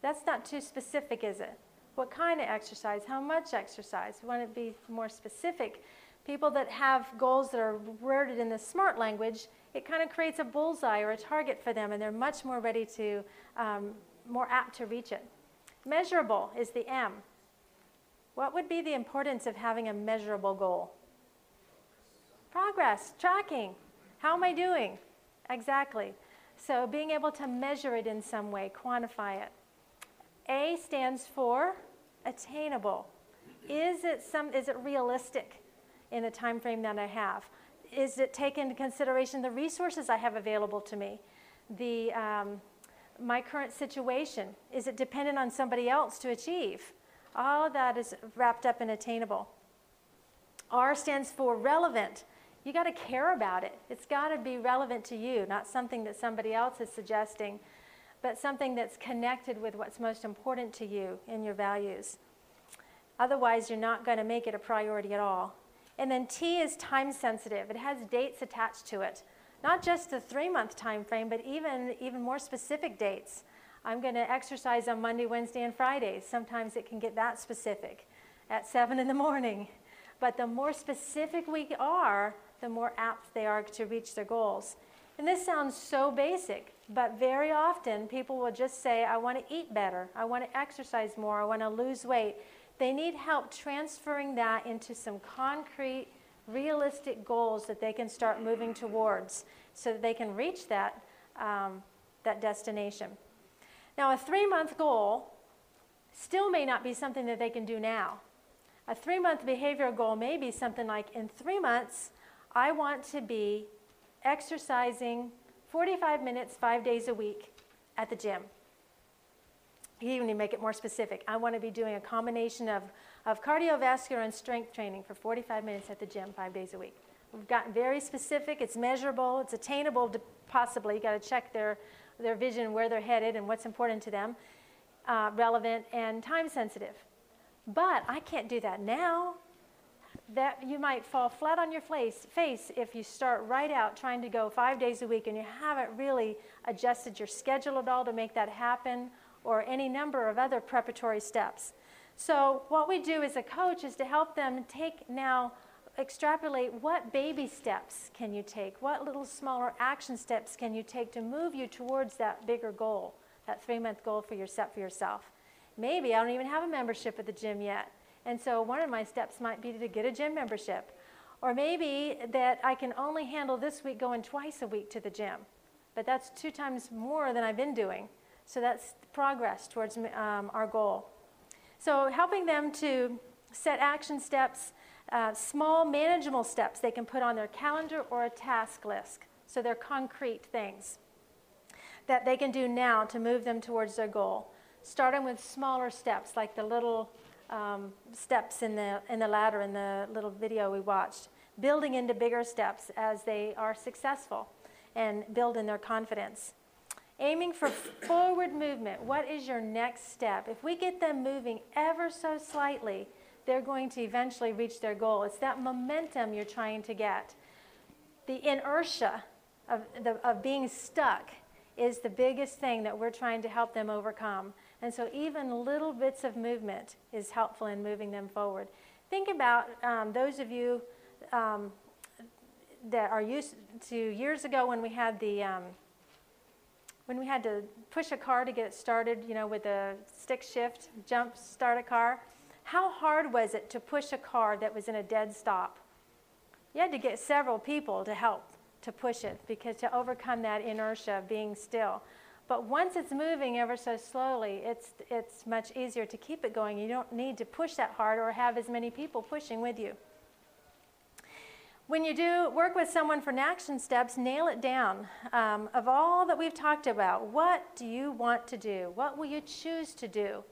that's not too specific, is it? What kind of exercise? How much exercise? We want to be more specific. People that have goals that are worded in the SMART language, it kind of creates a bullseye or a target for them, and they're much more ready to, um, more apt to reach it. Measurable is the M. What would be the importance of having a measurable goal? Progress, tracking. How am I doing? Exactly. So being able to measure it in some way, quantify it. A stands for attainable. Is it some is it realistic in the time frame that I have? Is it take into consideration the resources I have available to me? The um, my current situation? Is it dependent on somebody else to achieve? All that is wrapped up in attainable. R stands for relevant. You got to care about it. It's got to be relevant to you, not something that somebody else is suggesting, but something that's connected with what's most important to you in your values. Otherwise, you're not going to make it a priority at all. And then T is time sensitive. It has dates attached to it. Not just the three month time frame, but even, even more specific dates. I'm going to exercise on Monday, Wednesday, and Fridays. Sometimes it can get that specific at 7 in the morning. But the more specific we are, the more apt they are to reach their goals. And this sounds so basic, but very often people will just say, I want to eat better, I want to exercise more, I want to lose weight. They need help transferring that into some concrete, realistic goals that they can start moving towards so that they can reach that, um, that destination. Now, a three month goal still may not be something that they can do now. A three month behavioral goal may be something like in three months, I want to be exercising 45 minutes, five days a week at the gym. You even need to make it more specific. I want to be doing a combination of, of cardiovascular and strength training for 45 minutes at the gym, five days a week. We've gotten very specific, it's measurable, it's attainable, to possibly. You've got to check their, their vision, where they're headed, and what's important to them, uh, relevant, and time sensitive. But I can't do that now. That you might fall flat on your face, face if you start right out trying to go five days a week and you haven't really adjusted your schedule at all to make that happen, or any number of other preparatory steps. So, what we do as a coach is to help them take now, extrapolate what baby steps can you take? What little smaller action steps can you take to move you towards that bigger goal, that three month goal for your set for yourself? Maybe I don't even have a membership at the gym yet. And so, one of my steps might be to get a gym membership. Or maybe that I can only handle this week going twice a week to the gym. But that's two times more than I've been doing. So that's progress towards um, our goal. So helping them to set action steps, uh, small manageable steps they can put on their calendar or a task list. So they're concrete things that they can do now to move them towards their goal. Starting with smaller steps, like the little um, steps in the, in the ladder in the little video we watched, building into bigger steps as they are successful and build in their confidence. Aiming for forward movement. What is your next step? If we get them moving ever so slightly, they're going to eventually reach their goal. It's that momentum you're trying to get. The inertia of, the, of being stuck is the biggest thing that we're trying to help them overcome. And so, even little bits of movement is helpful in moving them forward. Think about um, those of you um, that are used to years ago when we had the um, when we had to push a car to get it started, you know, with a stick shift, jump, start a car. How hard was it to push a car that was in a dead stop? You had to get several people to help to push it because to overcome that inertia of being still. But once it's moving ever so slowly, it's, it's much easier to keep it going. You don't need to push that hard or have as many people pushing with you. When you do work with someone for action steps, nail it down. Um, of all that we've talked about, what do you want to do? What will you choose to do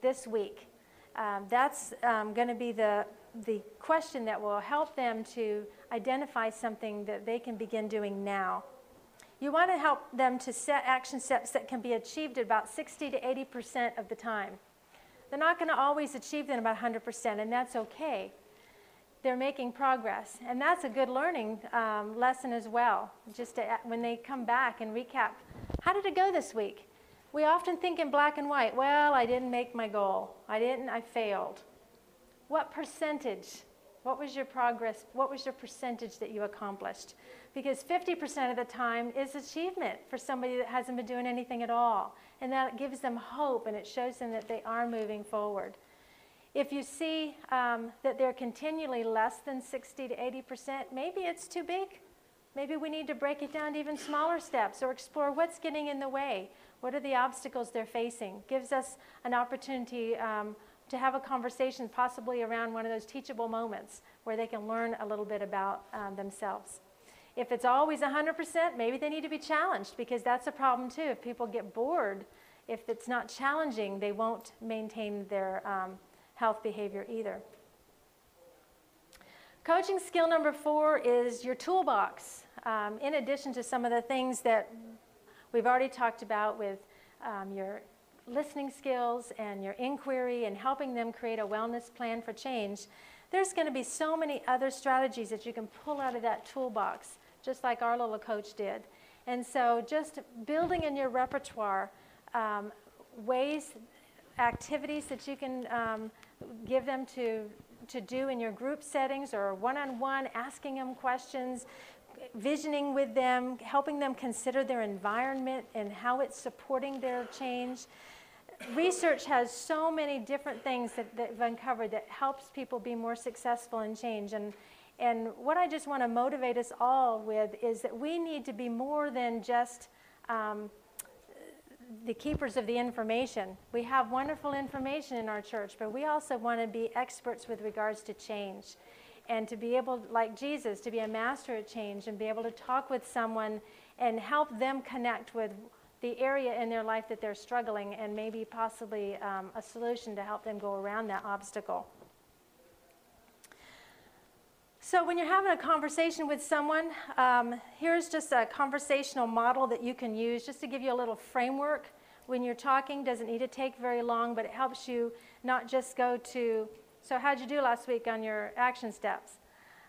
this week? Um, that's um, going to be the, the question that will help them to identify something that they can begin doing now. You want to help them to set action steps that can be achieved at about 60 to 80% of the time. They're not going to always achieve them about 100%, and that's okay. They're making progress, and that's a good learning um, lesson as well. Just to, when they come back and recap, how did it go this week? We often think in black and white. Well, I didn't make my goal. I didn't. I failed. What percentage? What was your progress? What was your percentage that you accomplished? Because 50% of the time is achievement for somebody that hasn't been doing anything at all. And that gives them hope and it shows them that they are moving forward. If you see um, that they're continually less than 60 to 80%, maybe it's too big. Maybe we need to break it down to even smaller steps or explore what's getting in the way. What are the obstacles they're facing? Gives us an opportunity um, to have a conversation, possibly around one of those teachable moments where they can learn a little bit about um, themselves. If it's always 100%, maybe they need to be challenged because that's a problem too. If people get bored, if it's not challenging, they won't maintain their um, health behavior either. Coaching skill number four is your toolbox. Um, in addition to some of the things that we've already talked about with um, your listening skills and your inquiry and helping them create a wellness plan for change, there's going to be so many other strategies that you can pull out of that toolbox, just like our little coach did. And so, just building in your repertoire um, ways, activities that you can um, give them to, to do in your group settings or one on one, asking them questions, visioning with them, helping them consider their environment and how it's supporting their change research has so many different things that, that have uncovered that helps people be more successful in change. And, and what I just want to motivate us all with is that we need to be more than just um, the keepers of the information. We have wonderful information in our church, but we also want to be experts with regards to change. And to be able, like Jesus, to be a master at change and be able to talk with someone and help them connect with the area in their life that they're struggling and maybe possibly um, a solution to help them go around that obstacle. So, when you're having a conversation with someone, um, here's just a conversational model that you can use just to give you a little framework. When you're talking, doesn't need to take very long, but it helps you not just go to, so how'd you do last week on your action steps?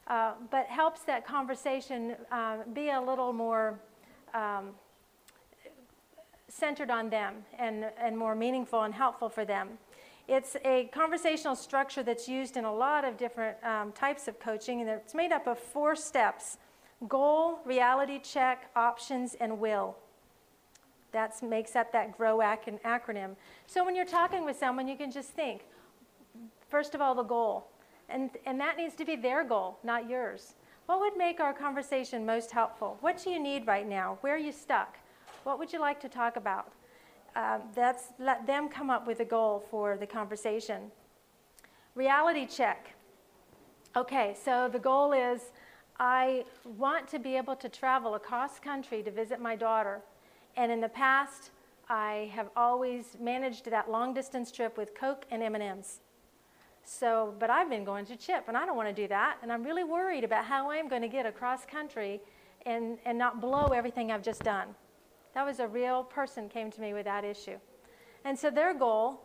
Uh, but helps that conversation uh, be a little more um, centered on them and, and more meaningful and helpful for them. It's a conversational structure that's used in a lot of different um, types of coaching, and it's made up of four steps goal, reality check, options, and will. That makes up that GROW acronym. So when you're talking with someone, you can just think first of all, the goal. And, and that needs to be their goal, not yours. What would make our conversation most helpful? What do you need right now? Where are you stuck? What would you like to talk about? Uh, that's let them come up with a goal for the conversation. Reality check. Okay, so the goal is I want to be able to travel across country to visit my daughter. And in the past, I have always managed that long distance trip with Coke and M&Ms. So, but I've been going to CHIP and I don't want to do that. And I'm really worried about how I'm going to get across country and, and not blow everything I've just done. That was a real person came to me with that issue. And so their goal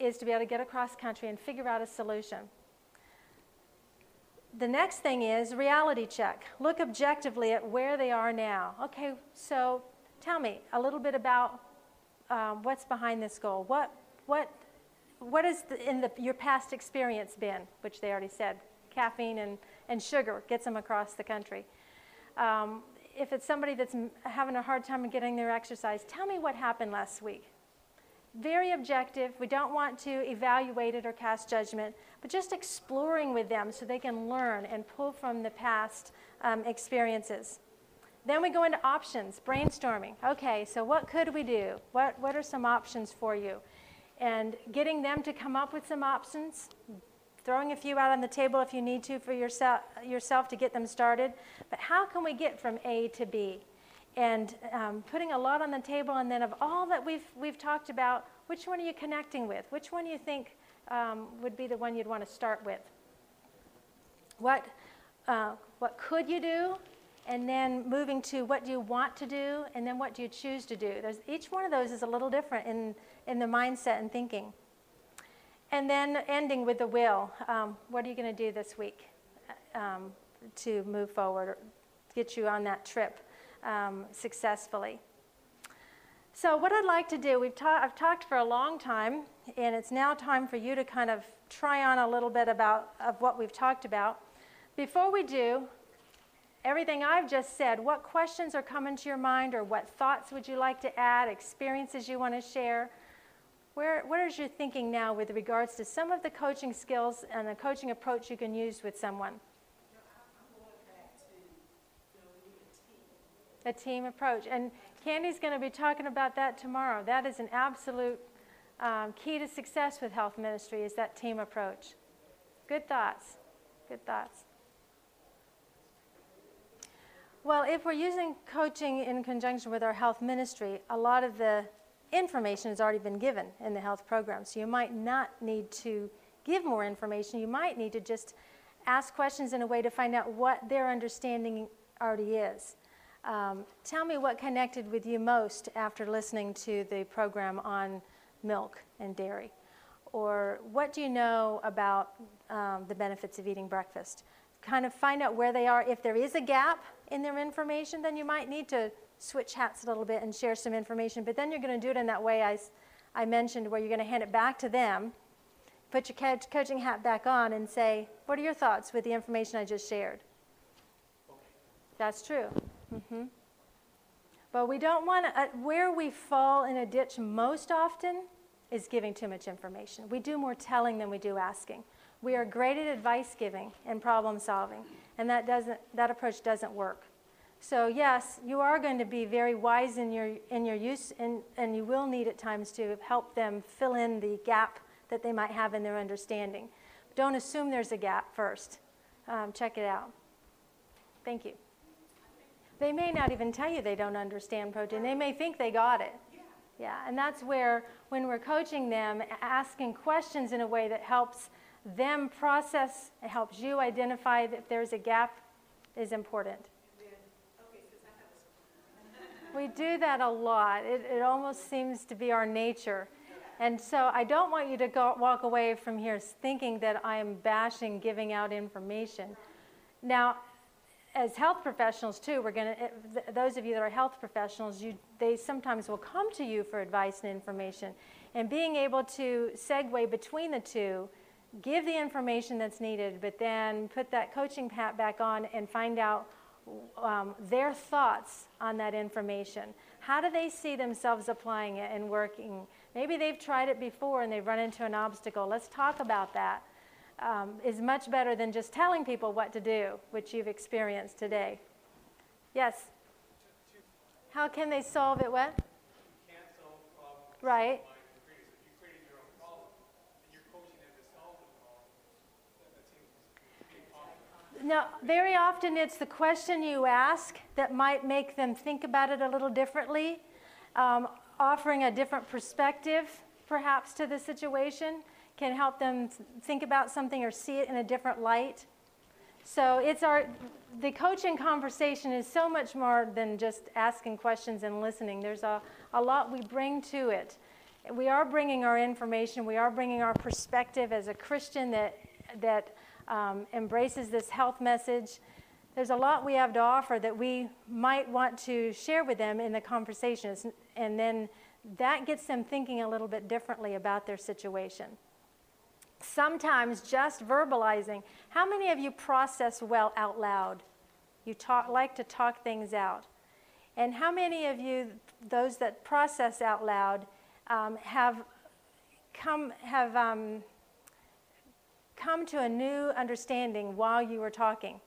is to be able to get across country and figure out a solution. The next thing is reality check. Look objectively at where they are now. Okay, so tell me a little bit about um, what's behind this goal. What, what, what has in the, your past experience been, which they already said, caffeine and, and sugar gets them across the country. Um, if it's somebody that's having a hard time getting their exercise, tell me what happened last week. Very objective. We don't want to evaluate it or cast judgment, but just exploring with them so they can learn and pull from the past um, experiences. Then we go into options, brainstorming. Okay, so what could we do? What, what are some options for you? And getting them to come up with some options, throwing a few out on the table if you need to for yourself, yourself to get them started. But how can we get from A to B? And um, putting a lot on the table, and then of all that we've, we've talked about, which one are you connecting with? Which one do you think um, would be the one you'd want to start with? What, uh, what could you do? and then moving to what do you want to do, and then what do you choose to do. There's, each one of those is a little different in, in the mindset and thinking. And then ending with the will. Um, what are you going to do this week um, to move forward, or get you on that trip um, successfully? So, what I'd like to do, we've ta- I've talked for a long time, and it's now time for you to kind of try on a little bit about of what we've talked about. Before we do, everything I've just said, what questions are coming to your mind, or what thoughts would you like to add, experiences you want to share? Where, where is your thinking now with regards to some of the coaching skills and the coaching approach you can use with someone? A team approach. And Candy's going to be talking about that tomorrow. That is an absolute um, key to success with health ministry is that team approach. Good thoughts. Good thoughts. Well, if we're using coaching in conjunction with our health ministry, a lot of the information has already been given in the health program. So you might not need to give more information. You might need to just ask questions in a way to find out what their understanding already is. Um, tell me what connected with you most after listening to the program on milk and dairy. Or what do you know about um, the benefits of eating breakfast? Kind of find out where they are. If there is a gap in their information, then you might need to switch hats a little bit and share some information. But then you're going to do it in that way I, I mentioned, where you're going to hand it back to them, put your co- coaching hat back on, and say, What are your thoughts with the information I just shared? That's true. Mm-hmm. But we don't want to, uh, where we fall in a ditch most often is giving too much information. We do more telling than we do asking. We are great at advice giving and problem solving, and that, doesn't, that approach doesn't work. So, yes, you are going to be very wise in your, in your use, and, and you will need at times to help them fill in the gap that they might have in their understanding. Don't assume there's a gap first. Um, check it out. Thank you. They may not even tell you they don't understand protein. They may think they got it. Yeah, and that's where, when we're coaching them, asking questions in a way that helps them process, it helps you identify if there's a gap, is important. We do that a lot. It, it almost seems to be our nature. And so I don't want you to go, walk away from here thinking that I am bashing giving out information. Now, as health professionals too, we're going eh, to those of you that are health professionals, you they sometimes will come to you for advice and information, and being able to segue between the two, give the information that's needed, but then put that coaching hat back on and find out um, their thoughts on that information. How do they see themselves applying it and working? Maybe they've tried it before and they've run into an obstacle. Let's talk about that um, is much better than just telling people what to do, which you've experienced today. Yes? How can they solve it? What? Solve problems. Right. Mind and create. So if you created your own problem, and you're coaching them to solve the problem, that, that seems to be impossible. No, very often it's the question you ask that might make them think about it a little differently, um, offering a different perspective perhaps to the situation can help them think about something or see it in a different light. So it's our the coaching conversation is so much more than just asking questions and listening. There's a, a lot we bring to it. We are bringing our information. We are bringing our perspective as a Christian that that um, embraces this health message. There's a lot we have to offer that we might want to share with them in the conversations, and then that gets them thinking a little bit differently about their situation sometimes just verbalizing. How many of you process well out loud? You talk, like to talk things out. And how many of you, those that process out loud, um, have come, have, um, come to a new understanding while you were talking?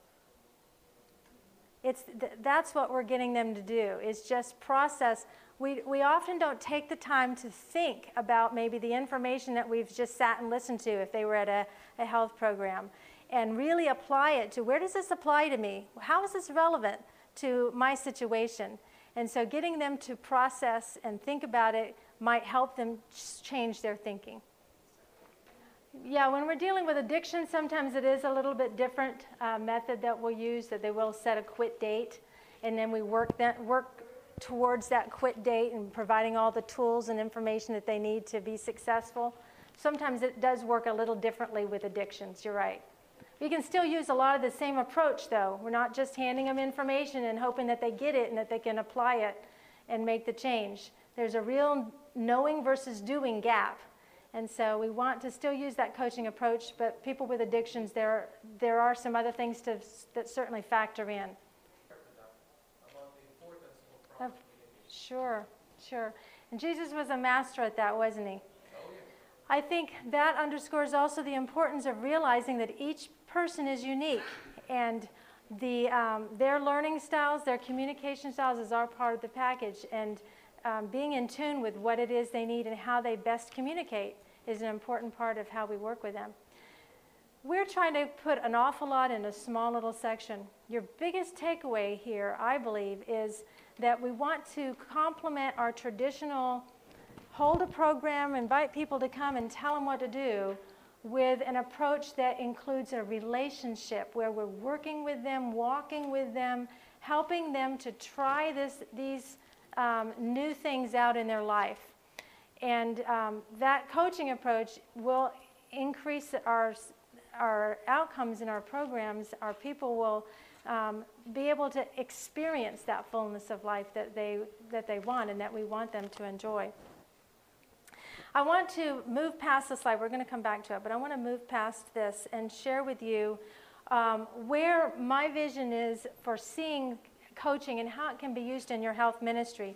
It's, th- that's what we're getting them to do, is just process we, we often don't take the time to think about maybe the information that we've just sat and listened to if they were at a, a health program and really apply it to where does this apply to me? How is this relevant to my situation? And so getting them to process and think about it might help them change their thinking. Yeah, when we're dealing with addiction, sometimes it is a little bit different uh, method that we'll use, that they will set a quit date and then we work that work towards that quit date and providing all the tools and information that they need to be successful. Sometimes it does work a little differently with addictions. You're right. We can still use a lot of the same approach, though. We're not just handing them information and hoping that they get it and that they can apply it and make the change. There's a real knowing versus doing gap. And so we want to still use that coaching approach, but people with addictions, there, there are some other things to, that certainly factor in. Of. Sure, sure. And Jesus was a master at that, wasn't he? I think that underscores also the importance of realizing that each person is unique and the, um, their learning styles, their communication styles is part of the package. And um, being in tune with what it is they need and how they best communicate is an important part of how we work with them. We're trying to put an awful lot in a small little section. Your biggest takeaway here, I believe, is that we want to complement our traditional hold a program, invite people to come and tell them what to do with an approach that includes a relationship where we're working with them, walking with them, helping them to try this, these um, new things out in their life. And um, that coaching approach will increase our, our outcomes in our programs. Our people will um, be able to experience that fullness of life that they, that they want and that we want them to enjoy. I want to move past the slide. We're going to come back to it, but I want to move past this and share with you um, where my vision is for seeing coaching and how it can be used in your health ministry.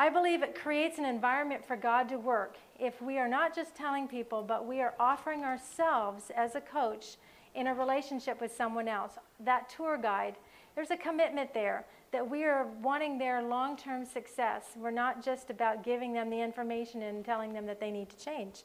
I believe it creates an environment for God to work if we are not just telling people, but we are offering ourselves as a coach in a relationship with someone else. That tour guide, there's a commitment there that we are wanting their long term success. We're not just about giving them the information and telling them that they need to change.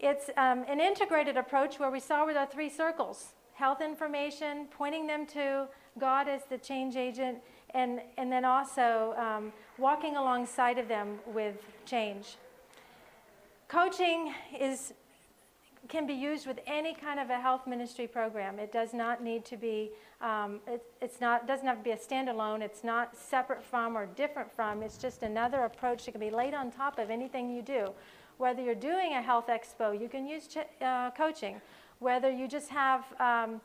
It's um, an integrated approach where we saw with our three circles health information, pointing them to God as the change agent, and, and then also um, walking alongside of them with change. Coaching is can be used with any kind of a health ministry program. It does not need to be, um, it, it's not, doesn't have to be a standalone. It's not separate from or different from. It's just another approach that can be laid on top of anything you do. Whether you're doing a health expo, you can use ch- uh, coaching. Whether you just have, um,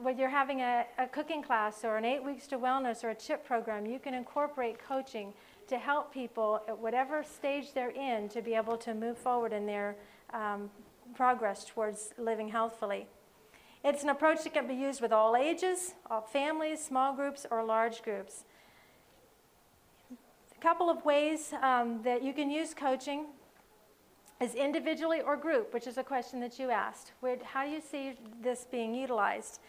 whether you're having a, a cooking class or an eight weeks to wellness or a CHIP program, you can incorporate coaching to help people at whatever stage they're in to be able to move forward in their um, progress towards living healthfully. It's an approach that can be used with all ages, all families, small groups, or large groups. A couple of ways um, that you can use coaching is individually or group, which is a question that you asked. How do you see this being utilized?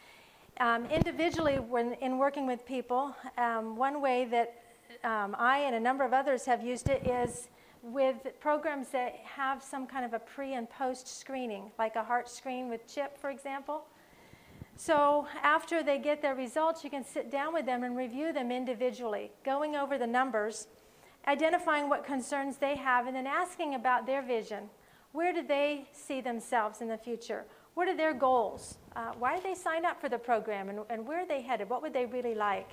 Um, individually, when in working with people, um, one way that um, I and a number of others have used it is with programs that have some kind of a pre and post screening, like a heart screen with CHIP, for example. So after they get their results, you can sit down with them and review them individually, going over the numbers, identifying what concerns they have, and then asking about their vision. Where do they see themselves in the future? What are their goals? Uh, why did they sign up for the program, and, and where are they headed? What would they really like?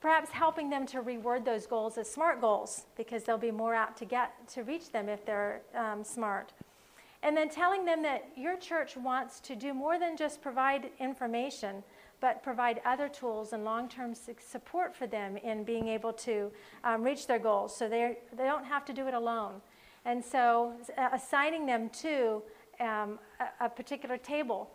perhaps helping them to reword those goals as SMART goals because they'll be more apt to get to reach them if they're um, smart. And then telling them that your church wants to do more than just provide information, but provide other tools and long term support for them in being able to um, reach their goals so they don't have to do it alone. And so assigning them to um, a, a particular table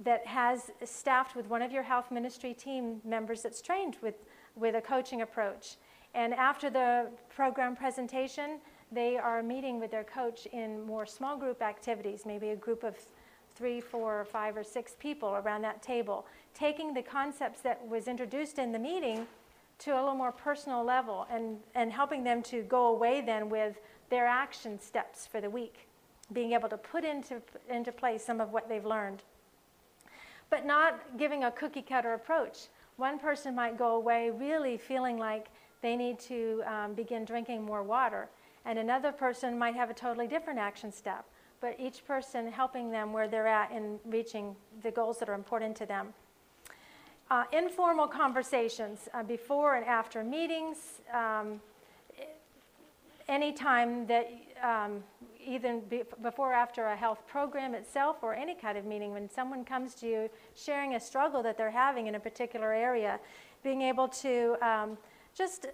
that has staffed with one of your health ministry team members that's trained with with a coaching approach. And after the program presentation, they are meeting with their coach in more small group activities, maybe a group of three, four, or five, or six people around that table, taking the concepts that was introduced in the meeting to a little more personal level and, and helping them to go away then with their action steps for the week, being able to put into, into place some of what they've learned. But not giving a cookie cutter approach. One person might go away really feeling like they need to um, begin drinking more water, and another person might have a totally different action step, but each person helping them where they're at in reaching the goals that are important to them. Uh, informal conversations uh, before and after meetings, um, anytime that um, either be, before or after a health program itself or any kind of meeting, when someone comes to you sharing a struggle that they're having in a particular area, being able to um, just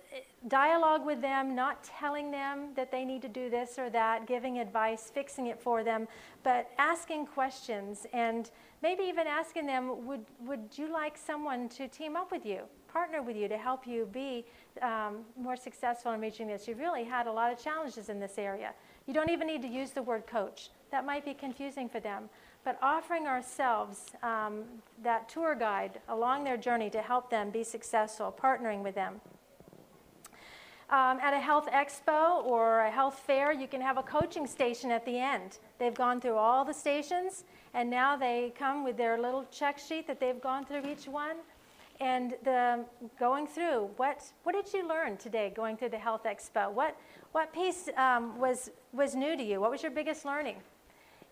dialogue with them, not telling them that they need to do this or that, giving advice, fixing it for them, but asking questions and maybe even asking them, would, would you like someone to team up with you, partner with you to help you be um, more successful in reaching this? You've really had a lot of challenges in this area. You don't even need to use the word coach. That might be confusing for them. But offering ourselves um, that tour guide along their journey to help them be successful, partnering with them. Um, at a health expo or a health fair, you can have a coaching station at the end. They've gone through all the stations, and now they come with their little check sheet that they've gone through each one. And the, going through, what, what did you learn today going through the health expo? What, what piece um, was, was new to you? What was your biggest learning?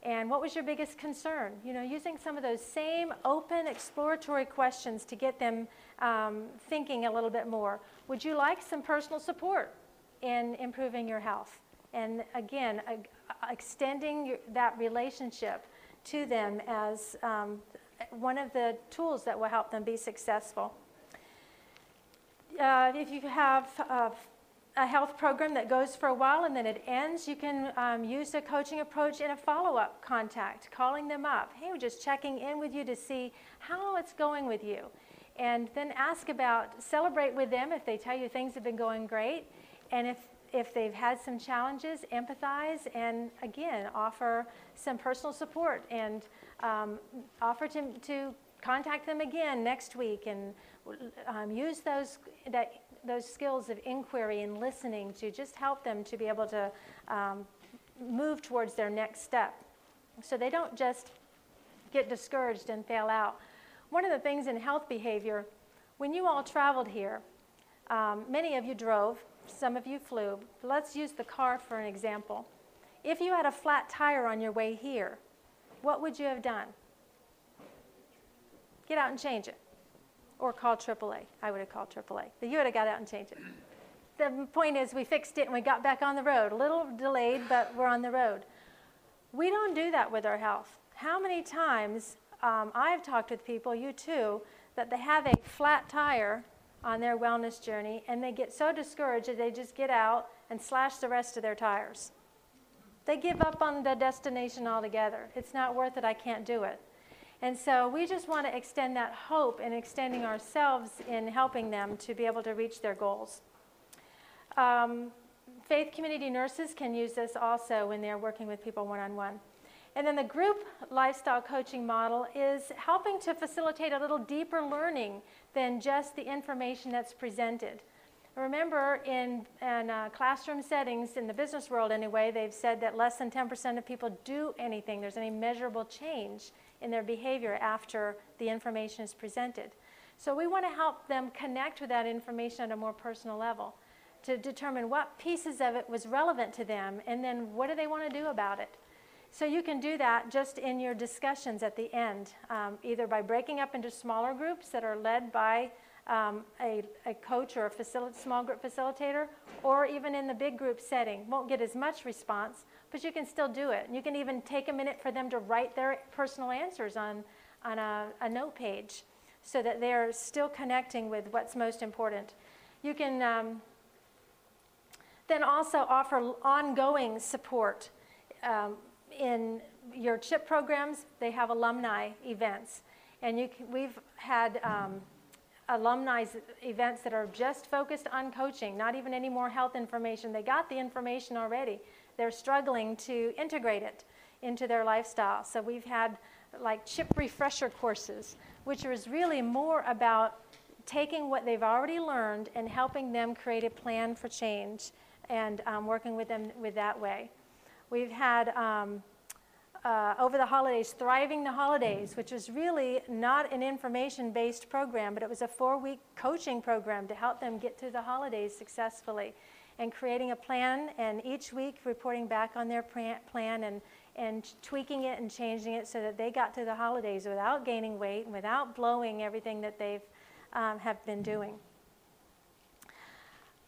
And what was your biggest concern? You know, using some of those same open exploratory questions to get them um, thinking a little bit more. Would you like some personal support in improving your health? And again, uh, extending your, that relationship to them as um, one of the tools that will help them be successful. Uh, if you have uh, a health program that goes for a while and then it ends, you can um, use a coaching approach in a follow up contact, calling them up. Hey, we're just checking in with you to see how it's going with you. And then ask about, celebrate with them if they tell you things have been going great. And if, if they've had some challenges, empathize and again, offer some personal support and um, offer to, to contact them again next week and um, use those, that those skills of inquiry and listening to just help them to be able to um, move towards their next step. So they don't just get discouraged and fail out. One of the things in health behavior, when you all traveled here, um, many of you drove, some of you flew. Let's use the car for an example. If you had a flat tire on your way here, what would you have done? Get out and change it or call AAA. I would have called AAA. But you would have got out and changed it. The point is, we fixed it and we got back on the road. A little delayed, but we're on the road. We don't do that with our health. How many times um, I've talked with people, you too, that they have a flat tire on their wellness journey and they get so discouraged that they just get out and slash the rest of their tires. They give up on the destination altogether. It's not worth it, I can't do it. And so we just want to extend that hope and extending ourselves in helping them to be able to reach their goals. Um, faith community nurses can use this also when they're working with people one on one. And then the group lifestyle coaching model is helping to facilitate a little deeper learning than just the information that's presented. Remember, in, in uh, classroom settings, in the business world anyway, they've said that less than 10% of people do anything, there's any measurable change in their behavior after the information is presented. So we want to help them connect with that information at a more personal level to determine what pieces of it was relevant to them and then what do they want to do about it. So you can do that just in your discussions at the end, um, either by breaking up into smaller groups that are led by um, a, a, coach or a small group facilitator, or even in the big group setting. Won't get as much response, but you can still do it. You can even take a minute for them to write their personal answers on, on a, a note page so that they're still connecting with what's most important. You can um, then also offer ongoing support. Um, in your CHIP programs, they have alumni events. And you can, we've had um, alumni events that are just focused on coaching, not even any more health information. They got the information already they're struggling to integrate it into their lifestyle. So we've had like CHIP refresher courses, which is really more about taking what they've already learned and helping them create a plan for change and um, working with them with that way. We've had um, uh, over the holidays, Thriving the Holidays, which was really not an information based program, but it was a four week coaching program to help them get through the holidays successfully and creating a plan and each week reporting back on their plan and, and tweaking it and changing it so that they got through the holidays without gaining weight and without blowing everything that they've um, have been doing.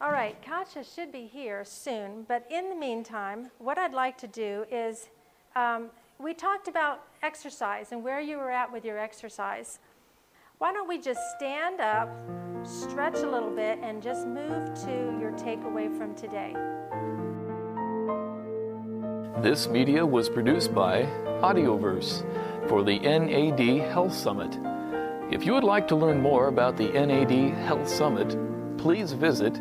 All right, Katja should be here soon, but in the meantime, what I'd like to do is um, we talked about exercise and where you were at with your exercise. Why don't we just stand up, stretch a little bit, and just move to your takeaway from today? This media was produced by Audioverse for the NAD Health Summit. If you would like to learn more about the NAD Health Summit, please visit